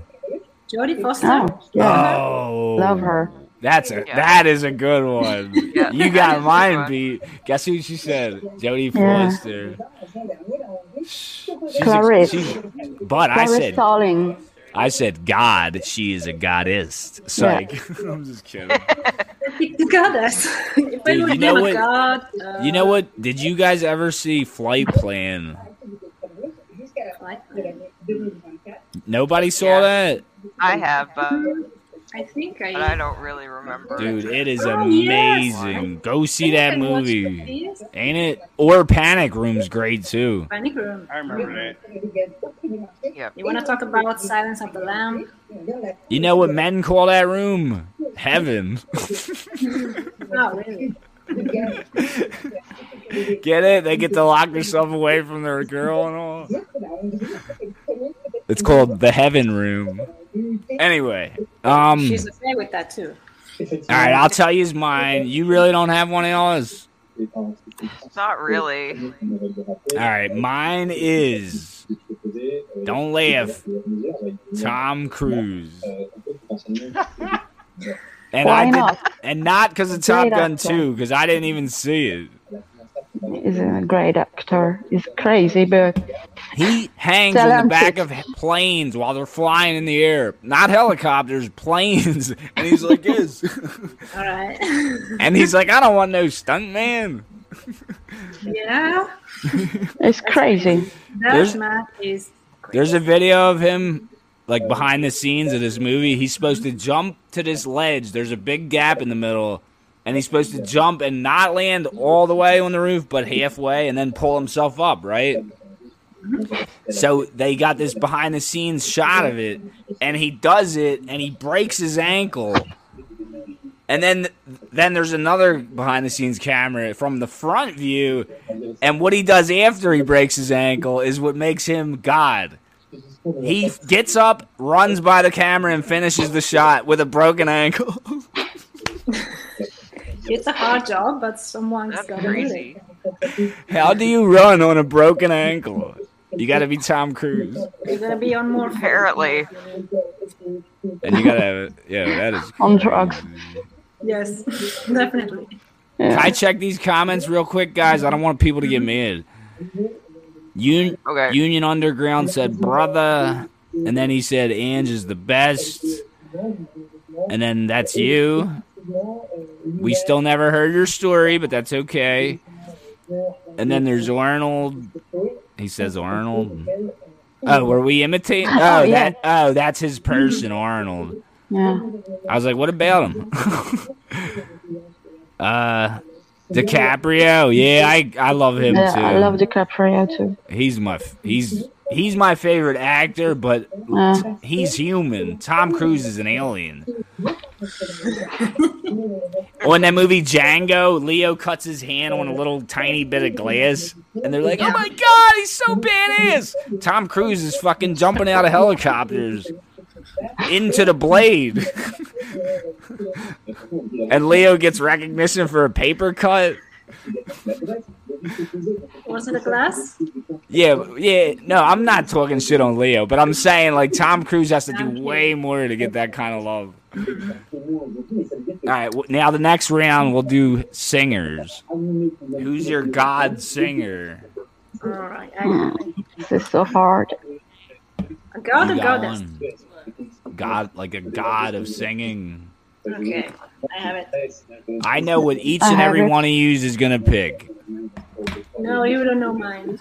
Jodie Foster. oh, yeah. Oh, Love her. That's a Yeah. that is a good one. Yeah, you got mine beat. Guess who she said? Jodie Yeah. Foster. She's a- Clarice. she's- but I said Starling. I said God. She is a goddess. Psych. I'm just kidding. Goddess. Dude, you know what- god, uh, You know what? Did you guys ever see Flight Plan? Nobody saw Yeah. that. I have, but, uh, I think I. but I don't really remember. Dude, it is Oh, yes. amazing. Go see that movie. Ain't it? Or Panic Room's great too. Panic Room. I remember that. Yep. You want to talk about Silence of the Lamb? You know what men call that room? Heaven. Oh, really? Get it? They get to lock themselves away from their girl and all. It's called the Heaven Room. Anyway, um, She's okay with that too. all right, I'll tell you mine. You really don't have one of yours. Not really. All right, mine is don't laugh. Tom Cruise. And Why I did, not? and not because of Top Great Gun actor. 2, because I didn't even see it. He's a great actor. He's crazy, but He hangs in the Talented. back of planes while they're flying in the air. Not helicopters, planes. And he's like this. All right. and he's like, I don't want no stunt man. yeah, it's crazy. There's- that man is. There's a video of him, like behind the scenes of this movie. He's supposed to jump to this ledge. There's a big gap in the middle, and he's supposed to jump and not land all the way on the roof, but halfway, and then pull himself up, right? So they got this behind the scenes shot of it, and he does it, and he breaks his ankle. And then then there's another behind the scenes camera from the front view, and what he does after he breaks his ankle is what makes him God. He gets up, runs by the camera, and finishes the shot with a broken ankle. It's a hard job, but someone's That's got to do it. How do you run on a broken ankle? You got to be Tom Cruise, You're gonna be on more. Apparently. and you got to have it. Yeah, that is On drugs. Yes, definitely. Can Yeah. I check these comments real quick, guys? I don't want people to get mad. Un- Okay. Union Underground said, brother. And then he said, Ange is the best. And then that's you. We still never heard your story, but that's okay. And then there's Arnold. He says Arnold. Oh, were we imitating? Oh, Oh, yeah. that. Oh, that's his person, Arnold. Yeah. I was like, what about him? uh, DiCaprio. Yeah, I I love him Yeah, too. I love DiCaprio too. He's my he's he's my favorite actor, but Yeah. he's human. Tom Cruise is an alien. oh, in that movie Django, Leo cuts his hand on a little tiny bit of glass, and they're like, "Oh my god, he's so badass!" Tom Cruise is fucking jumping out of helicopters into the blade, and Leo gets recognition for a paper cut. Was it a glass? Yeah, yeah. No, I'm not talking shit on Leo, but I'm saying like Tom Cruise has to do way more to get that kind of love. All right, now the next round we'll do singers. Who's your god singer? All right, I, hmm, This is so hard. I got You a got goddess. one. God, like a god of singing. Okay, I have it. I know what each and every it. one of you is gonna pick. No, you don't know mine.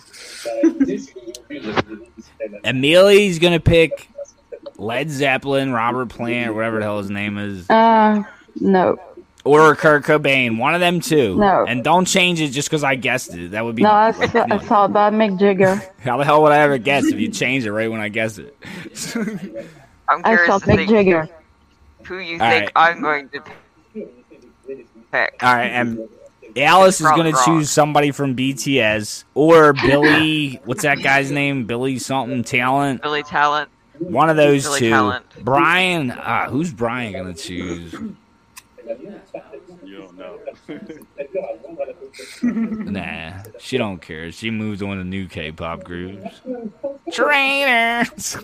Emilie's gonna pick Led Zeppelin, Robert Plant, or whatever the hell his name is. Uh, no. Or Kurt Cobain, one of them two. No. And don't change it just because I guessed it. That would be. No, I, like, th- I come on. thought Mick Jagger. How the hell would I ever guess if you change it right when I guess it? I'm I curious thought to Mick Jagger. who you All think right. I'm going to pick. All right, and Alice is gonna choose somebody from BTS or Billy. what's that guy's name? Billy something Talent. Billy Talent. One of those Billy two. Talent. Brian. Uh, who's Brian gonna choose? You don't know. Nah, she don't care. She moved on to new K-pop groups. Trainers.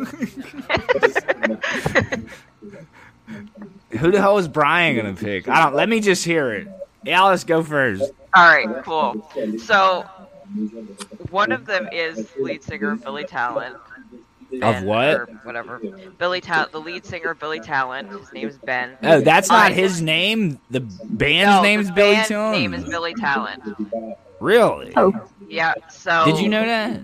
Who the hell is Brian gonna pick? I don't. Let me just hear it. Alice, go first. All right, cool. So one of them is lead singer Billy Talent. Of what? or whatever. Billy Talent, the lead singer Billy Talent. His name is Ben. Oh, that's not Alright. his name. The band's No, name the is Billy band's Talent. name is Billy Talent. Really? Oh, Yeah. So Did you know that?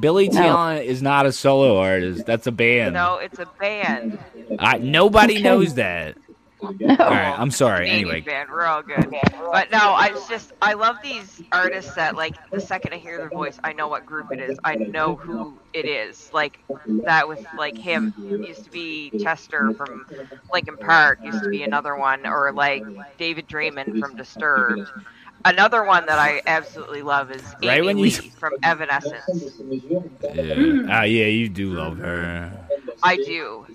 Billy No. Talent is not a solo artist. That's a band. No, it's a band. I, nobody Okay. knows that. No. All right, I'm sorry. Canadian Anyway, band, we're all good. But no, I just I love these artists that like the second I hear their voice, I know what group it is. I know who it is. Like that was like him used to be Chester from Linkin Park, used to be another one, or like David Draiman from Disturbed. Another one that I absolutely love is Amy Right when you- Lee from Evanescence. yeah. Oh, yeah, you do love her. I do.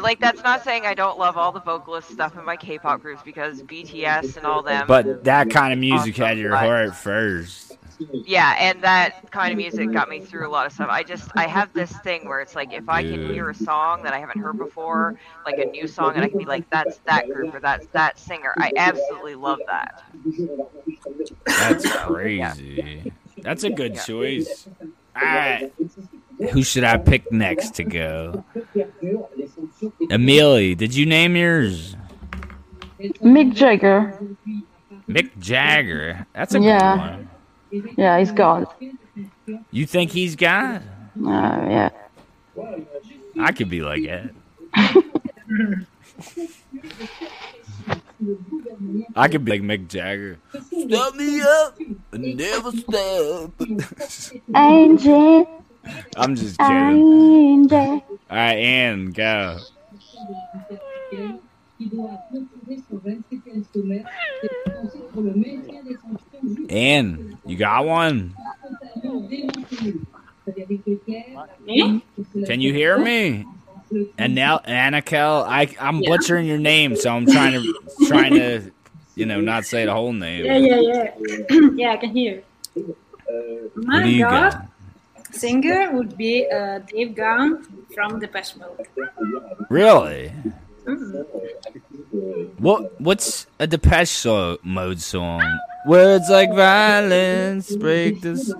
Like that's not saying I don't love all the vocalist stuff in my K-pop groups because BTS and all them. But that kind of music had your heart first. Yeah, and that kind of music got me through a lot of stuff. I just I have this thing where it's like if I can hear a song that I haven't heard before, like a new song, and I can be like, that's that group or that's that singer. I absolutely love that. That's crazy. That's a good Yeah. choice. All right. Who should I pick next to go? Amelie, did you name yours? Mick Jagger. Mick Jagger. That's a Yeah. good one. Yeah, he's God. You think he's gone? Uh, yeah. I could be like that. I could be like Mick Jagger. Stop me up, and never stop. Angel, I'm just kidding. angel. All right, Ann, go. Ann, you got one? Me? Can you hear me? And now, Anakel, I I'm Yeah. butchering your name, so I'm trying to trying to, you know, not say the whole name. Yeah, yeah, yeah. yeah, I can hear. Who My do you God, got? Singer would be uh, Dave Gahan from Depeche Mode. Really? Mhm. What what's a Depeche so- Mode song? Words like violence break this.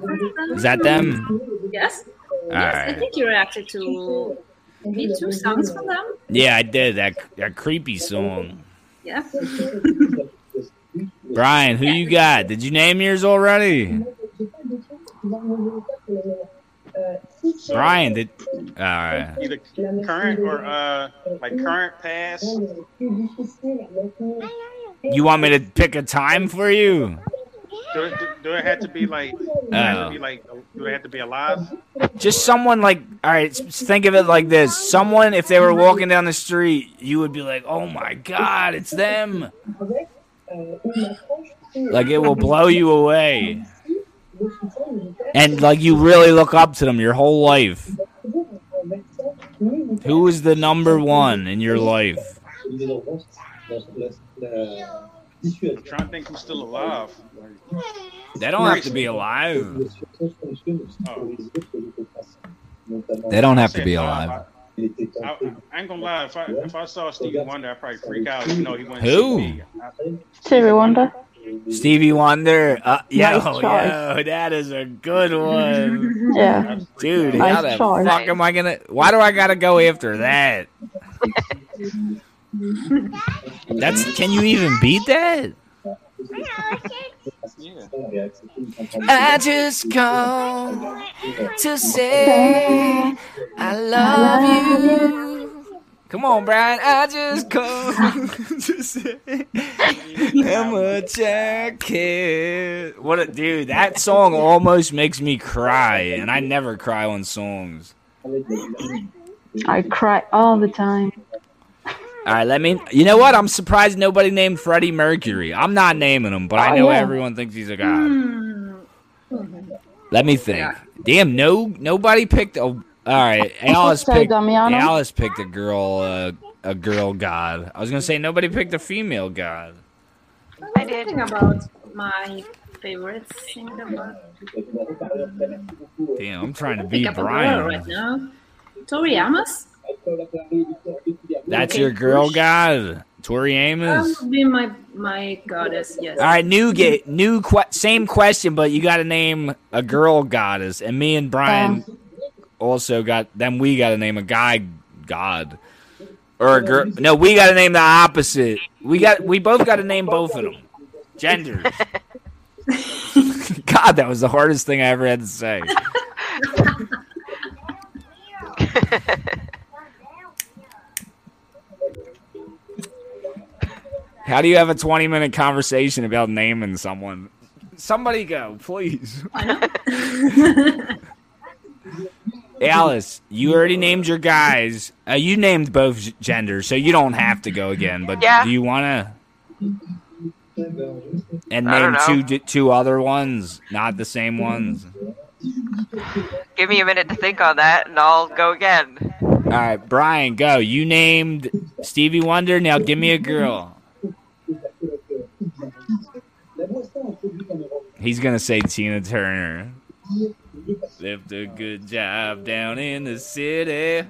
Is that them? Yes. All yes, I think you reacted to me two songs from them. Yeah, I did that that creepy song. Yeah. Brian, who you got? Did you name yours already? Brian, did. Right. Either current or uh like current past. You want me to pick a time for you? Do it, do, do it have to be like? Do it have Oh. to be like? Do they have to be alive? Just someone like, all right, think of it like this. Someone, if they were walking down the street, you would be like, oh my God, it's them. Like, it will blow you away. And, like, you really look up to them your whole life. Who is the number one in your life? I'm trying to think who's still alive. They don't have to be alive. Oh, They don't have to be alive. alive. I, I ain't gonna lie. If I if I saw Stevie Wonder, I'd probably freak out. You know, he went. Who? Stevie Wonder. Stevie Wonder. Uh, yo, Nice yo, that is a good one. Yeah. Dude, Nice how the choice. fuck am I gonna? Why do I gotta go after that? That's. Can you even beat that? I just come to say I love you. Come on, Brian. I just come to say how much I care. What a dude! That song almost makes me cry, and I never cry on songs. I cry all the time. All right, let me. You know what? I'm surprised nobody named Freddie Mercury. I'm not naming him, but I Oh, know yeah. everyone thinks he's a god. Hmm. Let me think. Damn, no, nobody picked. A, all right, Alice picked. Alice picked a girl, uh, a girl god. I was gonna say nobody picked a female god. I did. Thinking about my favorite singer, but Damn, I'm trying to pick beat up a girl Brian. right now. Tori Amos. That's your girl god, Tori That Amos. would be my my goddess. Yes. All right, new get new que- same question, but you got to name a girl goddess, and me and Brian also got. Then we got to name a guy god or a girl. No, we got to name the opposite. We got we both got to name both of them genders. God, that was the hardest thing I ever had to say. How do you have a 20 minute conversation about naming someone? Somebody go, please. Alice, you already named your guys. Uh, you named both genders, so you don't have to go again. But Yeah. do you want to? And name two two other ones, not the same ones. Give me a minute to think on that, and I'll go again. All right, Brian, go. You named Stevie Wonder. Now give me a girl. He's gonna say Tina Turner. Left a good job down in the city.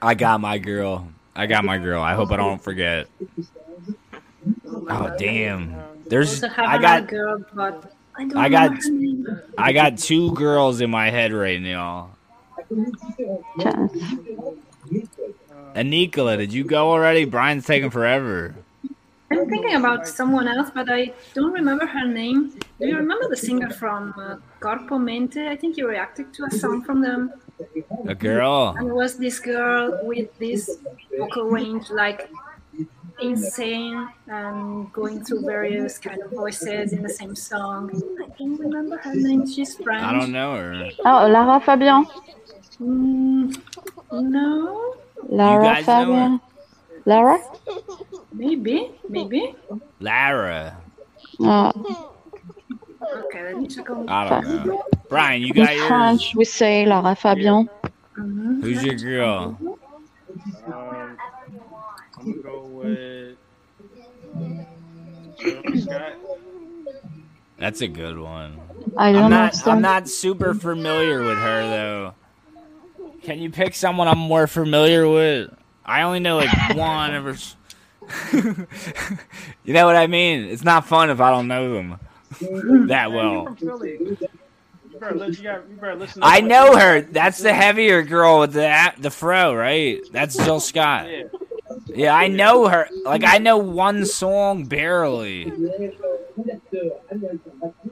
I got my girl. I got my girl. I hope I don't forget. Oh damn! There's I got girl, but I I got- remember her name. I got two girls in my head right now. Chance. And Nicola, did you go already? Brian's taking forever. I'm thinking about someone else, but I don't remember her name. Do you remember the singer from uh, Corpo Mente? I think you reacted to a song from them. A girl. And it was this girl with this vocal range like insane and going through various kind of voices in the same song. I can't remember her name. She's French. I don't know her. Oh, Lara Fabian. Mm, no, Lara guys know her? Fabian. Lara? maybe, maybe. Lara. Uh, Okay, let me check on. I don't know. Brian, you in got yours? French, we say Lara Fabian. Mhm. Who's your girl? Um, I'm gonna go with That's a good one. I don't I'm know. not. some- I'm not super familiar with her though. Can you pick someone I'm more familiar with? I only know like one of her. you know what I mean? It's not fun if I don't know them that well. You better, you, got, you better listen. I what- know her. That's the heavier girl with the the fro, right? That's Jill Scott. Yeah. Yeah, I know her. Like I know one song barely.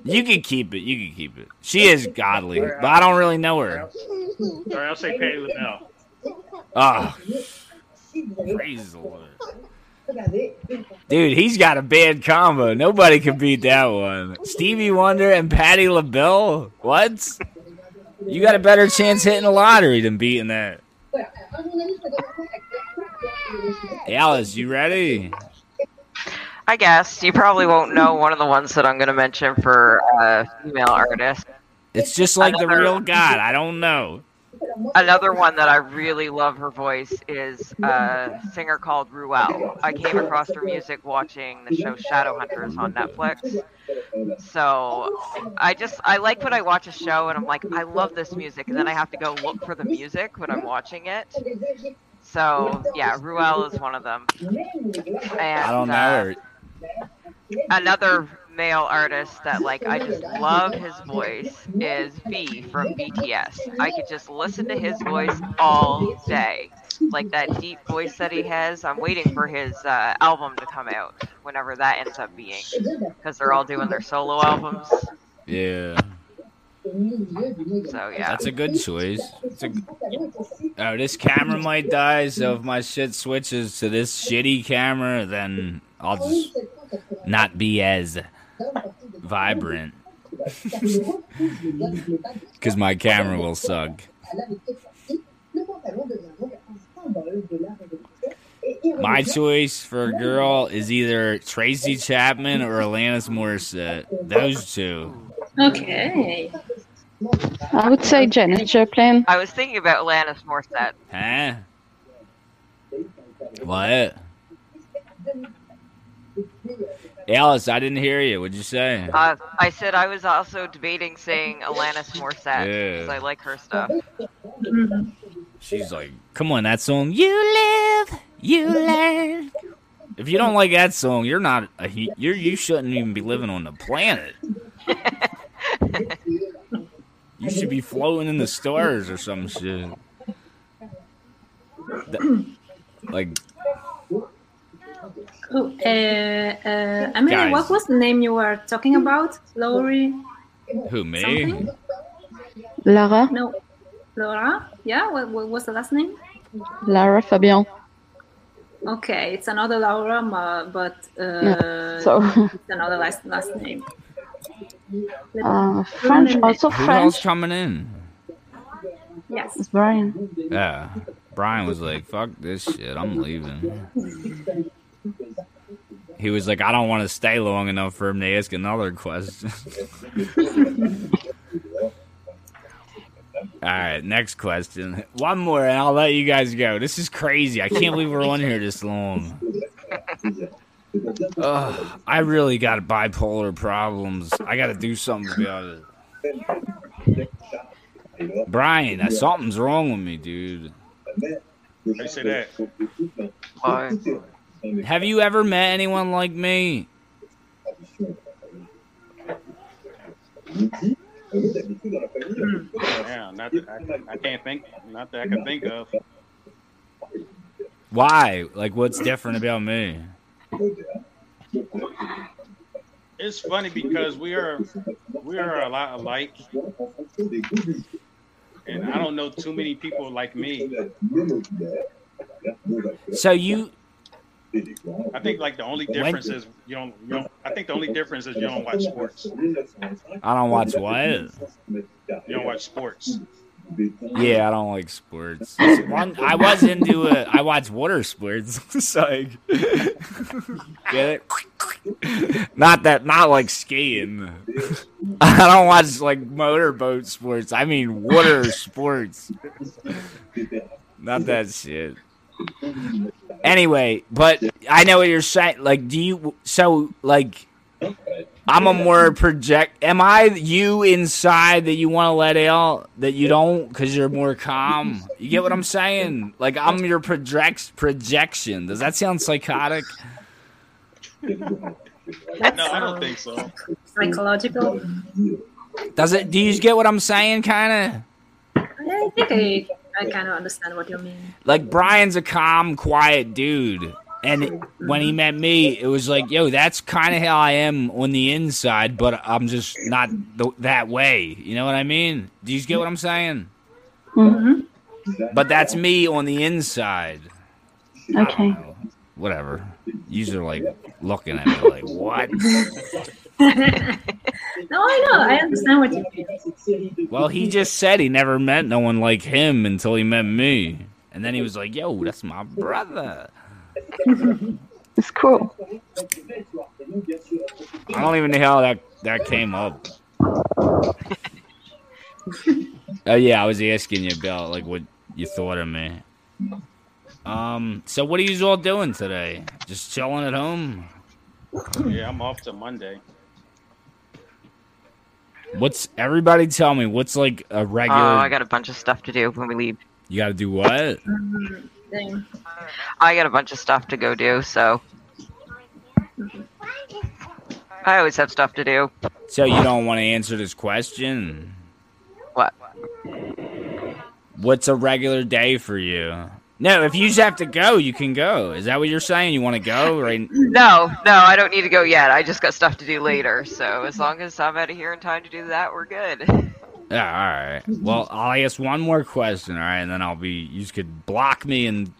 You can keep it. You can keep it. She is godly, but I don't really know her. All right, I'll say Patti LaBelle. Oh, ah. Praise the Lord. Dude, he's got a bad combo. Nobody can beat that one. Stevie Wonder and Patti LaBelle? What? You got a better chance hitting the lottery than beating that. Alice, you ready? I guess you probably won't know one of the ones that I'm going to mention for uh, female artist. It's just like the real God. I don't know. Another one that I really love her voice is a singer called Ruelle. I came across her music watching the show Shadowhunters on Netflix. So I just I like when I watch a show and I'm like I love this music and then I have to go look for the music when I'm watching it. So yeah, Ruelle is one of them. And, I don't know uh, another male artist that like I just love his voice is V from BTS. I could just listen to his voice all day. Like that deep voice that he has. I'm waiting for his uh, album to come out whenever that ends up being because they're all doing their solo albums. Yeah, So yeah. that's a good choice. Oh, this camera might die, so if my shit switches to this shitty camera, then I'll just not be as vibrant. Because my camera will suck. My choice for a girl is either Tracy Chapman or Alanis Morissette. Those two. Okay. I would say Janis Joplin. I was thinking about Alanis Morissette. Huh? What? Alice, I didn't hear you. What'd you say? Uh, I said I was also debating saying Alanis Morissette Yeah. because I like her stuff. She's like, come on, that song. You live, you learn. If you don't like that song, you're not a you're you shouldn't even be living on the planet. You should be floating in the stars or some shit. Th- Like Oh, uh, uh, Amelie, Guys. what was the name you were talking about? Lori? who me? Something? Lara. No, Laura? Yeah, what, what was the last name? Lara Fabian. Okay, it's another Laura, but uh, So, it's another last last name. Let- uh, French, also Who else French. coming in? yes. It's Brian. Yeah. Brian was like, fuck this shit, I'm leaving. He was like, I don't want to stay long enough for him to ask another question. All right, next question. One more, and I'll let you guys go. This is crazy. I can't believe we're on here this long. Ugh, I really got bipolar problems. I got to do something about it. Brian, uh, something's wrong with me, dude. I say that. Why? Have you ever met anyone like me? Yeah, not that I, I can't think. Not that I can think of. Why? Like, what's different about me? It's funny because we are we are a lot alike, and I don't know too many people like me. So you I think like the only difference is you don't, you don't. I think the only difference is you don't watch sports. I don't watch what? You don't watch sports. Yeah, I don't like sports. One, I was into it. I watch water sports. It's like, get it? Not that, not like skiing. I don't watch like motorboat sports. I mean water sports. Not that shit. Anyway, but I know what you're saying. Like, do you? So, like, I'm a more project. Am I you inside that you want to let out that you don't because you're more calm? You get what I'm saying? Like I'm your project projection. Does that sound psychotic? No, I don't think so. Um, psychological. Does it? Do you get what I'm saying? Kind of. I think I, I kind of understand what you mean. Like Brian's a calm, quiet dude. And when he met me, it was like, yo, that's kind of how I am on the inside, but I'm just not th- that way. You know what I mean? Do you get what I'm saying? hmm But that's me on the inside. Okay. Whatever. You are like looking at me like, what? No, I know. I understand what you mean. Well, he just said he never met no one like him until he met me. And then he was like, yo, that's my brother. It's cool. I don't even know how that, that came up. Oh yeah, I was asking you about like what you thought of me. Um, so what are you all doing today? Just chilling at home? Yeah, I'm off to Monday. What's everybody tell me? What's like a oh, regular? Oh. I got a bunch of stuff to do when we leave. You got to do what? Mm-hmm. I got a bunch of stuff to go do, so I always have stuff to do. So you don't want to answer this question? What? What's a regular day for you? No, if you just have to go, you can go. Is that what you're saying? You want to go right? No, no, I don't need to go yet. I just got stuff to do later. So as long as I'm out of here in time to do that, we're good. Yeah, all right. Well, I'll ask one more question, all right, and then I'll be. You could block me and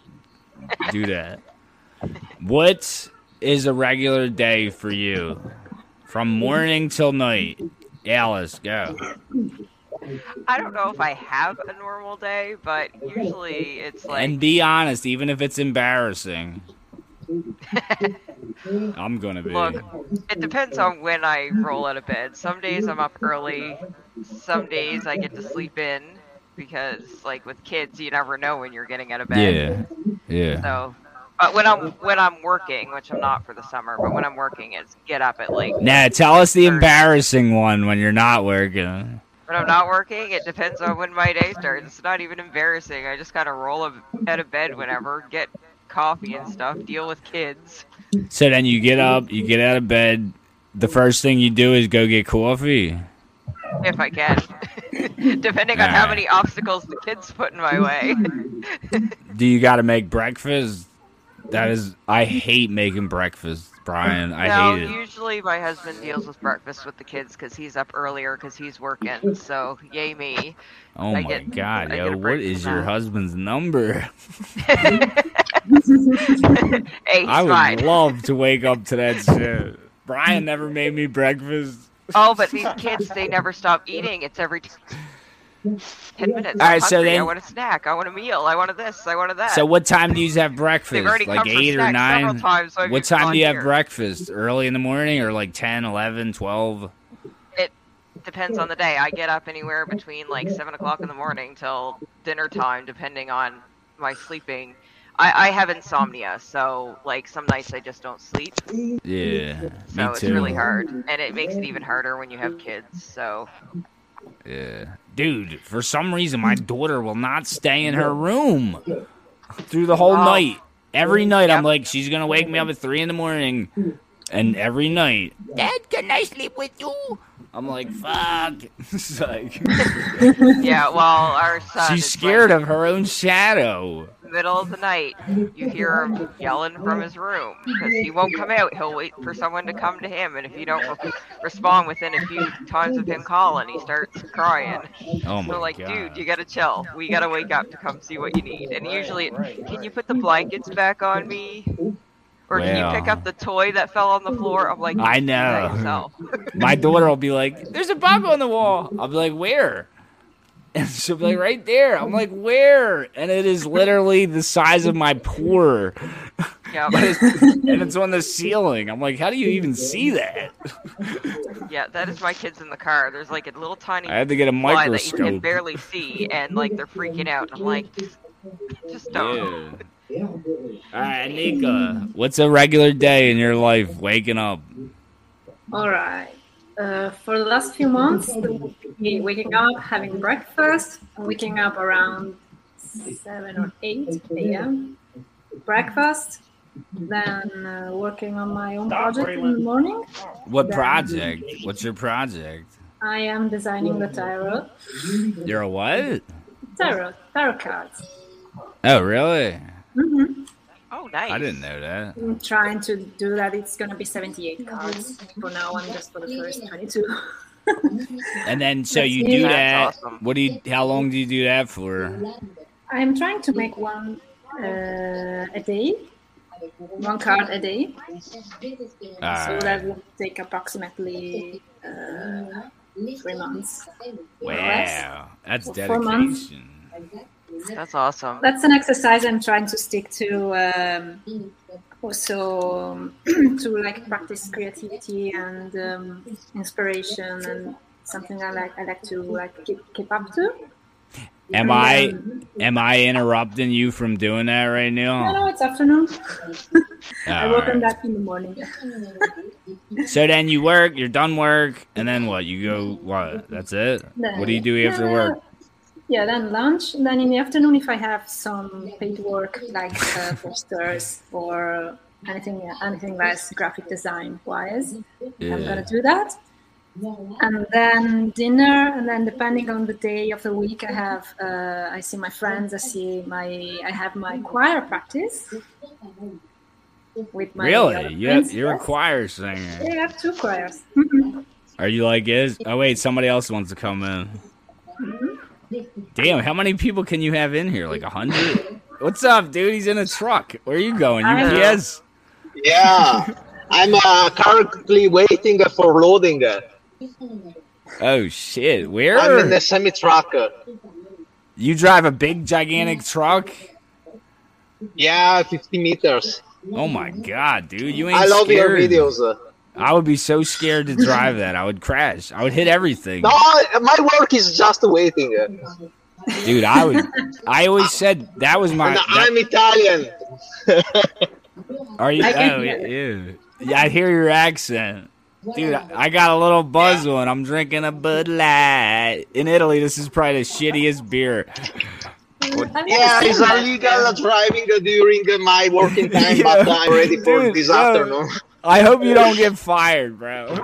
do that. What is a regular day for you, from morning till night? Alice, go. I don't know if I have a normal day, but usually it's like and be honest, even if it's embarrassing. I'm gonna be. Look, it depends on when I roll out of bed. Some days I'm up early. Some days I get to sleep in because, like, with kids, you never know when you're getting out of bed. Yeah, yeah. So, but when I'm when I'm working, which I'm not for the summer, but when I'm working, it's get up at like. Nah, tell us the embarrassing one when you're not working. When I'm not working, it depends on when my day starts. It's not even embarrassing. I just kind of roll of- out of bed whenever, get coffee and stuff, deal with kids. So then you get up, you get out of bed. The first thing you do is go get coffee. if I can. Depending on how many obstacles the kids put in my way. Do you got to make breakfast? That is, I hate making breakfast, Brian. I no, hate it. usually my husband deals with breakfast with the kids because he's up earlier because he's working. So yay me. Oh I my get- god, I yo, what is your husband's number? Hey, I would fine. love to wake up to that shit. Brian never made me breakfast. Oh, but these kids, they never stop eating. It's every t- 10 minutes. All I'm so hungry. I want a snack. I want a meal. I want a this. I want a that. So what time do you have breakfast? They've already Like come for eight or nine? times, so what time do you have here. breakfast? Early in the morning or like 10, 11, 12? It depends on the day. I get up anywhere between like seven o'clock in the morning till dinner time, depending on my sleeping. I, I have insomnia, so like some nights I just don't sleep. Yeah, So me it's too. really hard, and it makes it even harder when you have kids. So Yeah. Dude, for some reason, my daughter will not stay in her room through the whole Oh. night. Every night, I'm like, she's going to wake me up at 3 in the morning. And every night, Dad, can I sleep with you? I'm like, fuck. Like, yeah, well, our son. she's scared like of her own shadow. Middle of the night, you hear him yelling from his room because he won't come out. He'll wait for someone to come to him, and if you don't re- respond within a few times of him calling, he starts crying. Oh my So like, god. dude, you gotta chill. We gotta wake up to come see what you need. And usually, can you put the blankets back on me? Or can you pick up the toy that fell on the floor? I'm like, I "You do that know. yourself." My daughter will be like, "There's a bug on the wall." I'll be like, "Where?" And she'll be like, "Right there." I'm like, "Where?" And it is literally the size of my pore, yeah, and it's, on the ceiling. I'm like, "How do you even see that?" yeah, that is my kids in the car. There's like a little tiny I had to get a fly that you can barely see, and like they're freaking out. I'm like, just don't. Yeah. All right, Nika, what's a regular day in your life? Waking up. All right. Uh, for the last few months, waking up, having breakfast, waking up around seven or eight a.m. Breakfast, then uh, working on my own project in the morning. What Then- project? What's your project? I am designing the tarot, You're a what? tarot, tarot cards. Oh, really? hmm Oh, nice. I didn't know that. I'm trying to do that. It's gonna be 78 cards for now and just for the first 22. And then, so you That's do that. awesome. What do you? How long do you do that for? I'm trying to make one uh, a day, one card a day. so Alright. that will take approximately uh, three months. Wow, that's Four months. Dedication. That's awesome. That's an exercise I'm trying to stick to. Um, also, um, to like practice creativity and um, inspiration and something I like. I like to like keep keep up to. Am I? Am I interrupting you from doing that right now? no, no, it's afternoon. I work on Alright. that in the morning. So then you work. You're done work, and then what? You go what? That's it. What do you do after work? Yeah, then lunch. And then in the afternoon, if I have some paid work like uh, posters or anything, anything less graphic design wise, I'm gonna do that. And then dinner, and then depending on the day of the week, I have uh, I see my friends. I see my I have my choir practice with my Really? You friends, have, you're a choir singer. Yeah, I have two choirs. Mhm. Are you like is? Oh wait, somebody else wants to come in. Damn, how many people can you have in here? Like a hundred? What's up, dude? He's in a truck. Where are you going? I. UPS? Yeah, I'm uh, currently waiting for loading. Oh shit! Where? I'm in the semi truck. You drive a big, gigantic truck? Yeah, 50 meters. Oh my god, dude! You ain't I love your videos. I would be so scared to drive that. I would crash. I would hit everything. No, my work is just waiting. Dude, I would. I always said that was my. And that- I'm Italian. Are you? I Oh, hear yeah. Yeah, I hear your accent. Dude, I I got a little buzz on. I'm drinking a Bud Light. In Italy, this is probably the shittiest beer. Yeah, seen it's that. illegal driving during my working time, but I'm ready for dude, this no. afternoon. I hope you don't get fired, bro.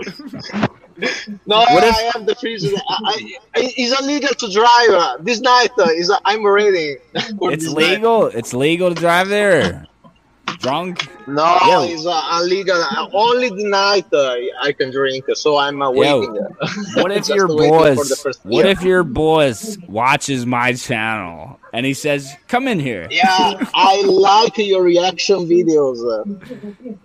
No, What if- I am the freezer. I, I, it's illegal to drive. Uh, This night, uh, is I'm ready. It's this night. legal. It's legal to drive there. Drunk. No, Yo. it's uh, illegal. Only the night uh, I can drink, so I'm uh, Yo, waiting. What if your boss? What if your boss watches my channel and he says, "Come in here"? Yeah, I like your reaction videos uh,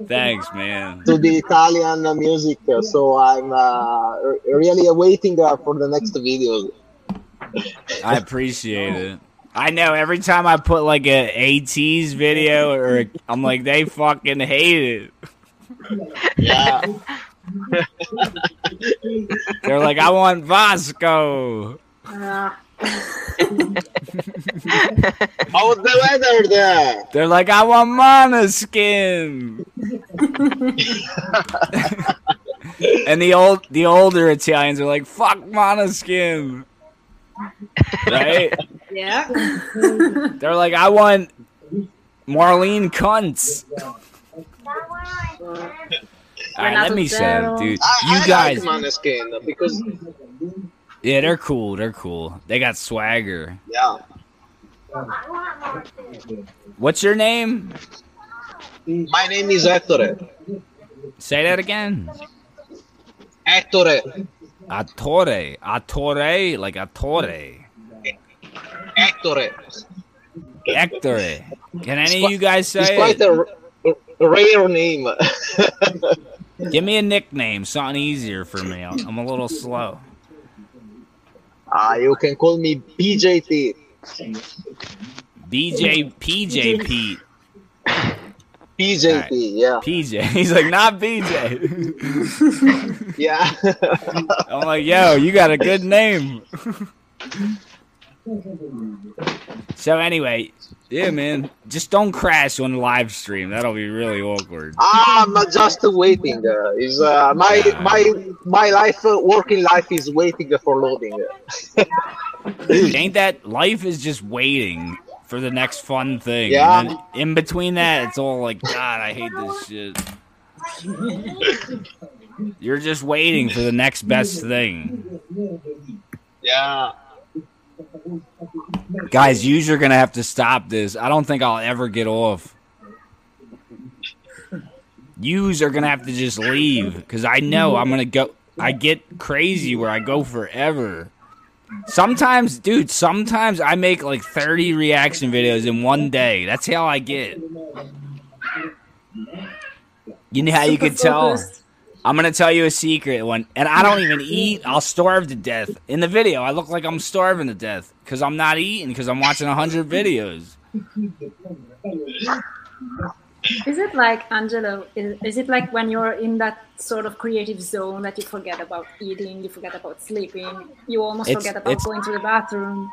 Thanks, man. to the Italian music, uh, so I'm uh, really waiting uh, for the next videos. I appreciate it. I know every time I put like a AT's video or a, I'm like they fucking hate it. Yeah, They're like I want Vasco. How's the weather there? They're like I want Maneskin. and the old the older Italians are like fuck Maneskin. Right? Yeah. They're like I want Marlene Kuntz. All right, let me say, it, dude. I, You I guys, like Maneskin because yeah, they're cool. They're cool. They got swagger. yeah, What's your name? My name is Ettore. Say that again. Ettore. Attore. Attore, like Attore. Ettore. Hector. Can any of you guys say? It's quite it? a, rare name. Give me a nickname, something easier for me. I'm a little slow. Ah, you can call me PJT. BJ PJ Pete. PJT, yeah. PJ. He's like, not BJ. Yeah. I'm like, yo, you got a good name. So anyway, yeah, man, just don't crash on the live stream. That'll be really awkward. I'm just waiting. Uh, is uh, my my my life, uh, working life is waiting for loading. Dude, ain't that life is just waiting for the next fun thing. Yeah. And then in between that, it's all like, God, I hate this shit. You're just waiting for the next best thing. Yeah. Guys, you're gonna have to stop this. I don't think I'll ever get off. Yous are gonna have to just leave because I know I'm gonna go. I get crazy where I go forever. Sometimes, dude, sometimes I make like 30 reaction videos in one day. That's how I get. You know how you can tell? Focused. I'm gonna tell you a secret one, and I don't even eat. I'll starve to death. In the video, I look like I'm starving to death because I'm not eating because I'm watching hundred videos. Is it like Angelo? Is, is it like when you're in that sort of creative zone that you forget about eating, you forget about sleeping, you almost It's- forget about it's- going to the bathroom?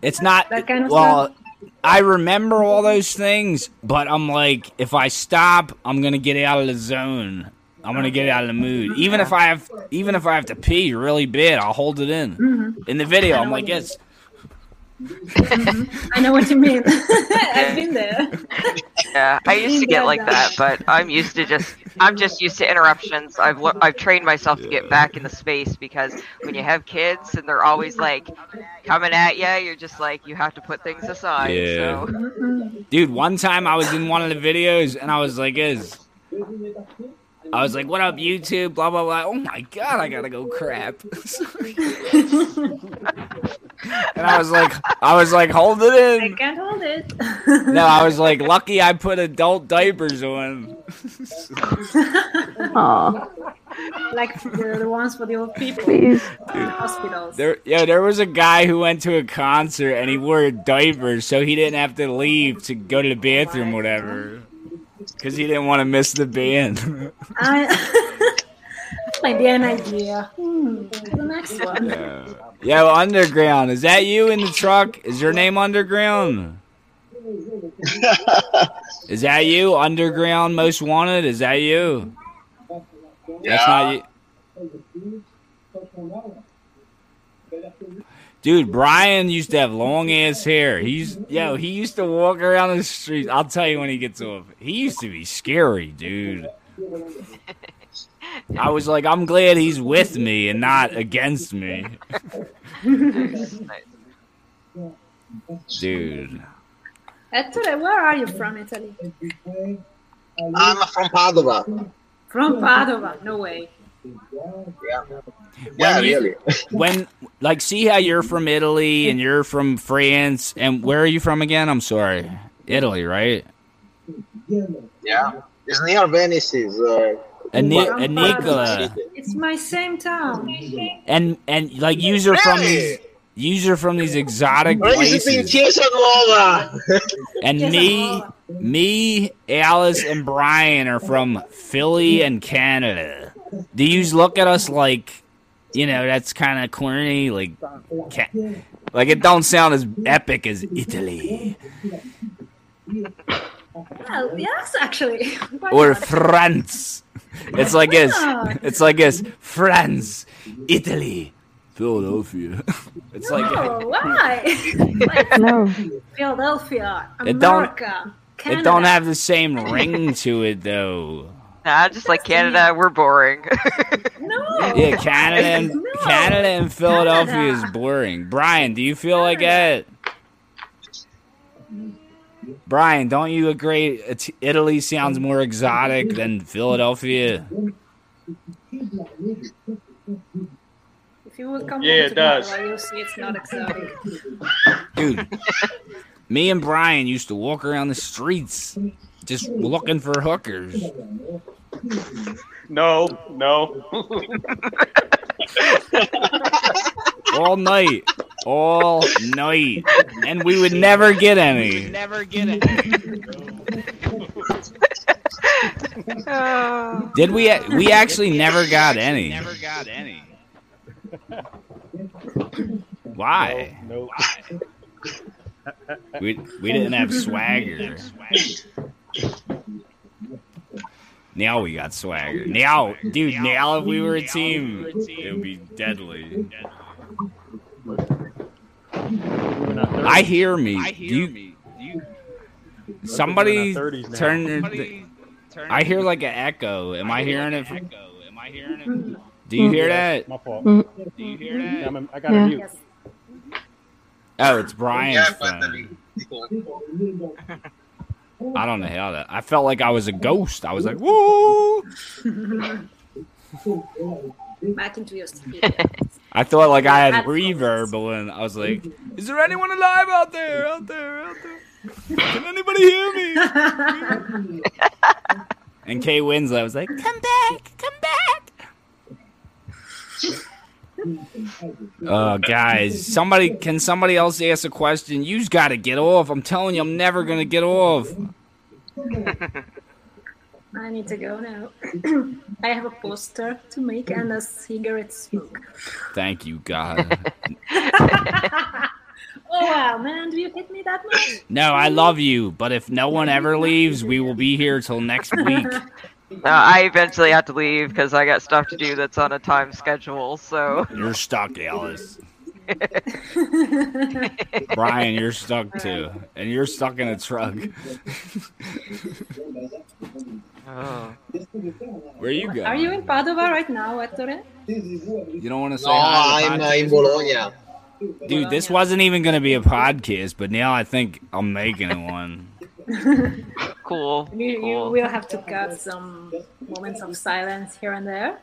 It's not That kind of well. I remember all those things, but I'm like, if I stop, I'm gonna get out of the zone. I'm gonna get out of the mood. Even if I have, even if I have to pee really bad, I'll hold it in. Mm-hmm. In the video, I'm like, yes. I know what you mean. I've been there. Yeah, I used to get like that, but I'm used to just I'm just used to interruptions. I've le- I've trained myself to get back in the space because when you have kids and they're always like coming at you, you're just like you have to put things aside. Yeah. So Dude, one time I was in one of the videos and I was like, is. I was like, what up, YouTube? Blah, blah, blah. Oh my God, I gotta go crap. and I was like, I was like, hold it in. I can't hold it. No, I was like, lucky I put adult diapers on. Aw, like the, the ones for the old people please. in hospitals. There, yeah, there was a guy who went to a concert and he wore diapers so he didn't have to leave to go to the bathroom, whatever. Because he didn't want to miss the band. I, might be an idea. Hmm, the next one. Yo, Underground, is that you in the truck? Is your name Underground? Is that you, Underground Most Wanted? Is that you? That's not you. Dude, Brian used to have long ass hair. He's yo, he used to walk around the streets. I'll tell you when he gets off. He used to be scary, dude. I was like, I'm glad he's with me and not against me. Dude. Ettore, where are you from, Italy? I'm from Padova. From Padova. No way. Yeah, When you- really. when like see how you're from Italy and you're from France and where are you from again? I'm sorry. Italy, right? Yeah. It's near Venice. Is, uh, Ani- Nicola. It's my same town. And and like user from these user from these exotic Raised in places. Chiesa Nuova. And me me, Alice and Brian are from Philly and Canada. Do you look at us like you know, that's kind of corny like ca- like it don't sound as epic as Italy. Well, yes, actually. Why or not? France. It's like this. Yeah. It's like this. France, Italy, Philadelphia. It's like No, why? like No. Philadelphia, It don't- America, Canada. it don't have the same ring to it though. Nah, just like Canada, we're boring. No. Yeah, Canada and No. Canada and Philadelphia Canada. is boring. Brian, do you feel like it? Brian, don't you agree? Italy sounds more exotic than Philadelphia. If you will come Yeah, it tomorrow, does. you'll see it's not exotic. Dude, me and Brian used to walk around the streets just looking for hookers. No, no. all night, all night, and we would never get any. Never get any. Did we? We actually never got any. Never got any. Why? Nope. We we didn't have swagger. Now we got swagger. Now, dude, now if we were a team, it would be deadly. We're not 30s. I hear me. Do you, somebody We're in our 30s now. turn. their- I hear like an echo. Am I hearing it? Do you hear that? My fault. Mm. Do you hear Yeah. I'm, I got Yeah. a mute. Yes. Oh, it's Brian's phone. I don't know how that. I felt like I was a ghost. I was like, woo! Back into your. I thought like I had reverb, but when I was like, "Is there anyone alive out there? Out there? Out there? Can anybody hear me?" And Kate Winslet was like, "Come back, come back." Oh, guys, somebody can somebody else ask a question? You've got to get off. I'm telling you, I'm never gonna get off. I need to go now. I have a poster to make and a cigarette smoke. Thank you, God. Oh wow, man, do you hate me that much? No, I love you, but if no one ever leaves, we will be here till next week. Uh, I eventually have to leave because I got stuff to do that's on a time schedule. So You're stuck, Alice. Brian, you're stuck too, and you're stuck in a truck. Oh. Where you going? Are you in Padova right now, Ettore? You don't want to say No, hi? I'm uh, in Bologna. Dude, this wasn't even gonna be a podcast, but now I think I'm making it one. Cool. You, you will have to cut some moments of silence here and there.